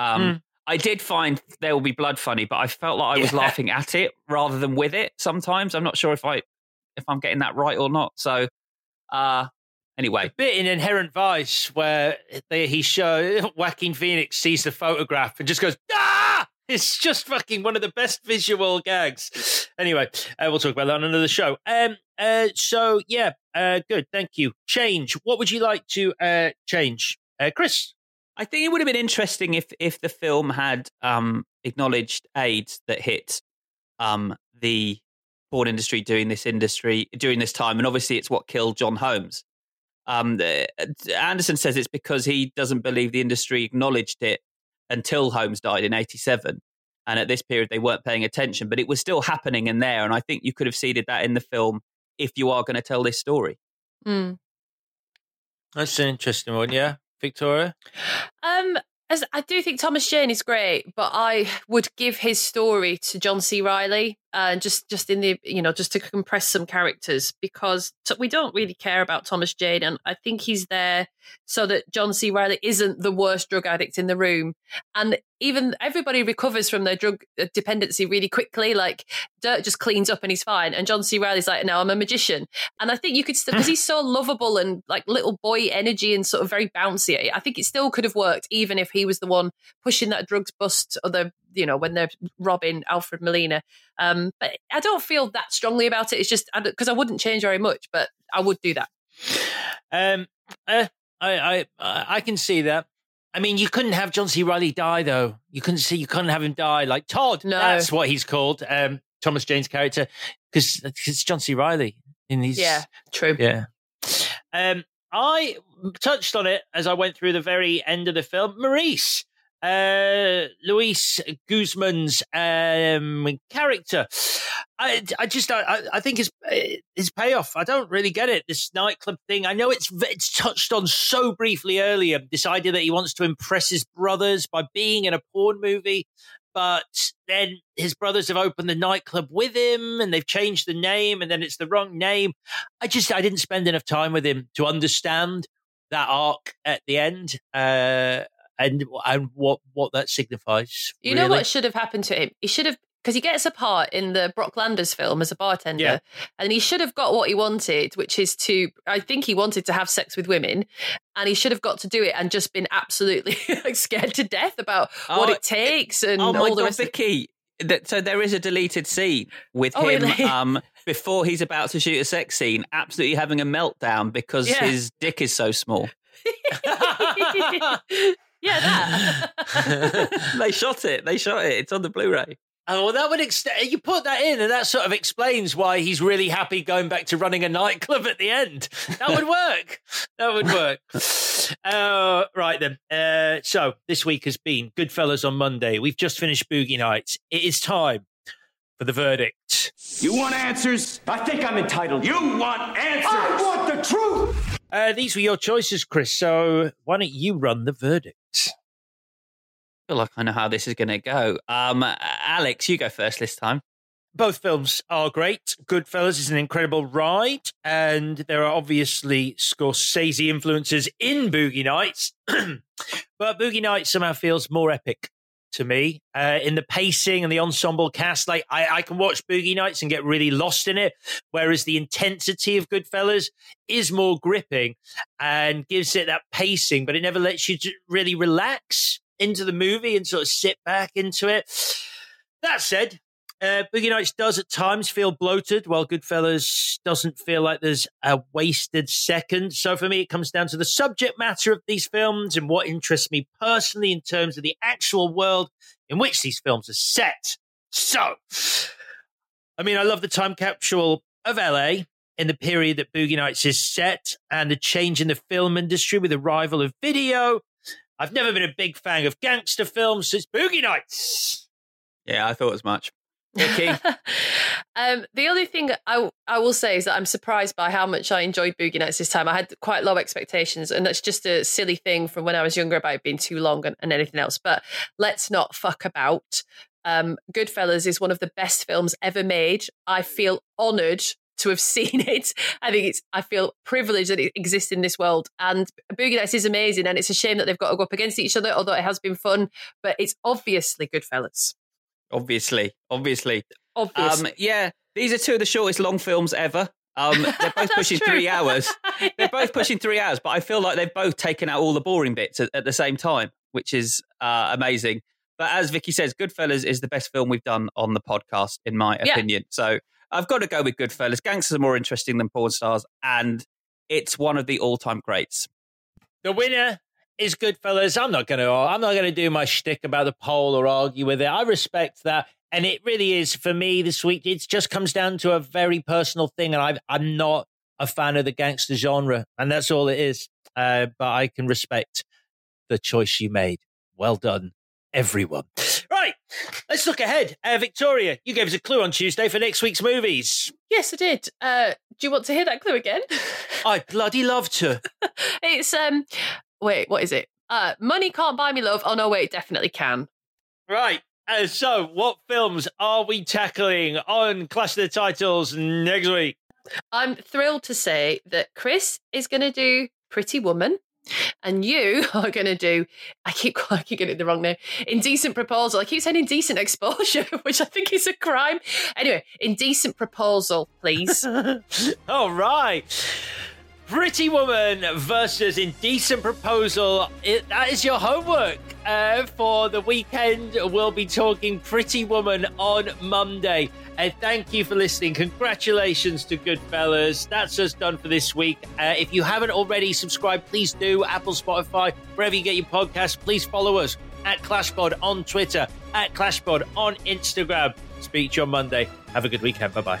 Um
Mm.
I did find There Will Be Blood funny, but I felt like I was
Yeah.
laughing at it rather than with it sometimes. I'm not sure if I if I'm getting that right or not. So uh anyway.
bit in Inherent Vice where they, he show Joaquin Phoenix sees the photograph and just goes ah. It's just fucking one of the best visual gags. Anyway, uh, we'll talk about that on another show. Um. Uh. So yeah. Uh. Good. Thank you. Change. What would you like to uh change, uh, Chris?
I think it would have been interesting if if the film had um, acknowledged AIDS that hit um, the porn industry during this industry during this time, and obviously it's what killed John Holmes. Um, Anderson says it's because he doesn't believe the industry acknowledged it until Holmes died in '87, and at this period they weren't paying attention, but it was still happening in there, and I think you could have seeded that in the film if you are going to tell this story.
Mm.
That's an interesting one. Yeah, Victoria.
Um, as I do think Thomas Jane is great, but I would give his story to John C. Reilly, uh, just just in the you know just to compress some characters because t- we don't really care about Thomas Jane, and I think he's there so that John C. Reilly isn't the worst drug addict in the room, and even everybody recovers from their drug uh, dependency really quickly. Like Dirk just cleans up and he's fine, and John C. Reilly's like, "No, I'm a magician," and I think you could still because he's so lovable and like little boy energy and sort of very bouncy. I think it still could have worked even if he was the one pushing that drugs bust or the you know when they're robbing Alfred Molina. Um, but I don't feel that strongly about it. It's just because I, wouldn't change very much, but I would do that.
Um, uh, I, I, I I can see that. I mean, you couldn't have John C. Reilly die, though. You couldn't see, you couldn't have him die like Todd.
No.
that's what he's called. Um, Thomas Jane's character, because it's John C. Reilly in these.
Yeah, true.
Yeah. Um, I touched on it as I went through the very end of the film. Maurice, uh, Luis Guzman's um, character. I, I just, I, I think his his payoff. I don't really get it. This nightclub thing. I know it's it's touched on so briefly earlier. This idea that he wants to impress his brothers by being in a porn movie, but then his brothers have opened the nightclub with him, and they've changed the name, and then it's the wrong name. I just, I didn't spend enough time with him to understand that arc at the end. Uh, and and what what that signifies.
You know what should have happened to him? He should have because he gets a part in the Brock Landers film as a bartender,
Yeah.
and he should have got what he wanted, which is to. I think he wanted to have sex with women, and he should have got to do it and just been absolutely like scared to death about what
Oh,
it takes and
oh
all the rest.
Vicky! That, so there is a deleted scene with
Oh,
him
really?
um, before he's about to shoot a sex scene, absolutely having a meltdown because
Yeah.
his dick is so small.
yeah, that.
they shot it. They shot it. It's on the Blu-ray.
Oh, well, that would extend. You put that in, and that sort of explains why he's really happy going back to running a nightclub at the end. That would work. that would work. Uh, right then. Uh, so this week has been Goodfellas on Monday. We've just finished Boogie Nights. It is time for the verdict.
You want answers? I think I'm entitled. You want answers? I want the truth!
Uh, these were your choices, Chris. So why don't you run the verdict?
I feel like I know how this is going to go. Um, Alex, you go first this time.
Both films are great. Goodfellas is an incredible ride, and there are obviously Scorsese influences in Boogie Nights, but Boogie Nights somehow feels more epic to me uh, in the pacing and the ensemble cast. Like I, I, can watch Boogie Nights and get really lost in it, whereas the intensity of Goodfellas is more gripping and gives it that pacing, but it never lets you really relax into the movie and sort of sit back into it. That said, uh, Boogie Nights does at times feel bloated, while Goodfellas doesn't feel like there's a wasted second. So for me, it comes down to the subject matter of these films and what interests me personally in terms of the actual world in which these films are set. So, I mean, I love the time capsule of LA in the period that Boogie Nights is set and the change in the film industry with the arrival of video. I've never been a big fan of gangster films since Boogie Nights.
Yeah, I thought as much.
Um, the only thing I, I will say is that I'm surprised by how much I enjoyed Boogie Nights this time. I had quite low expectations, and that's just a silly thing from when I was younger about it being too long and, and anything else. But let's not fuck about. Um, Goodfellas is one of the best films ever made. I feel honoured to have seen it. I think it's. I feel privileged that it exists in this world. And Boogie Nights is amazing, and it's a shame that they've got to go up against each other. Although it has been fun, but it's obviously Goodfellas.
Obviously, obviously.
Obvious.
Um, yeah, these are two of the shortest long films ever. Um, they're both pushing
true.
three hours. They're both pushing three hours, but I feel like they've both taken out all the boring bits at, at the same time, which is uh, amazing. But as Vicky says, Goodfellas is the best film we've done on the podcast, in my
Yeah.
opinion. So I've got to go with Goodfellas. Gangsters are more interesting than porn stars, and it's one of the all-time greats.
The winner is Goodfellas. I'm not gonna I'm not gonna do my shtick about the poll or argue with it. I respect that. And it really is for me this week. It just comes down to a very personal thing, and I, I'm not a fan of the gangster genre, and that's all it is. Uh, but I can respect the choice you made. Well done, everyone. Right, let's look ahead. Uh, Victoria, you gave us a clue on Tuesday for next week's movies.
Yes, I did. Uh, do you want to hear that clue again?
I bloody love to.
it's um. Wait, what is it? Uh, money can't buy me love. Oh no, wait, it definitely can.
Right. Uh, so, what films are we tackling on Clash of the Titles next week?
I'm thrilled to say that Chris is going to do Pretty Woman. And you are going to do, I keep, I keep getting it the wrong name, Indecent Proposal. I keep saying Indecent Exposure, which I think is a crime. Anyway, Indecent Proposal, please.
All right. Pretty Woman versus Indecent Proposal. It, that is your homework uh, for the weekend. We'll be talking Pretty Woman on Monday. And thank you for listening. Congratulations to Goodfellas. That's us done for this week. Uh, if you haven't already subscribed, please do. Apple, Spotify, wherever you get your podcasts, please follow us at ClashPod on Twitter, at ClashPod on Instagram. Speak to you on Monday. Have a good weekend. Bye bye.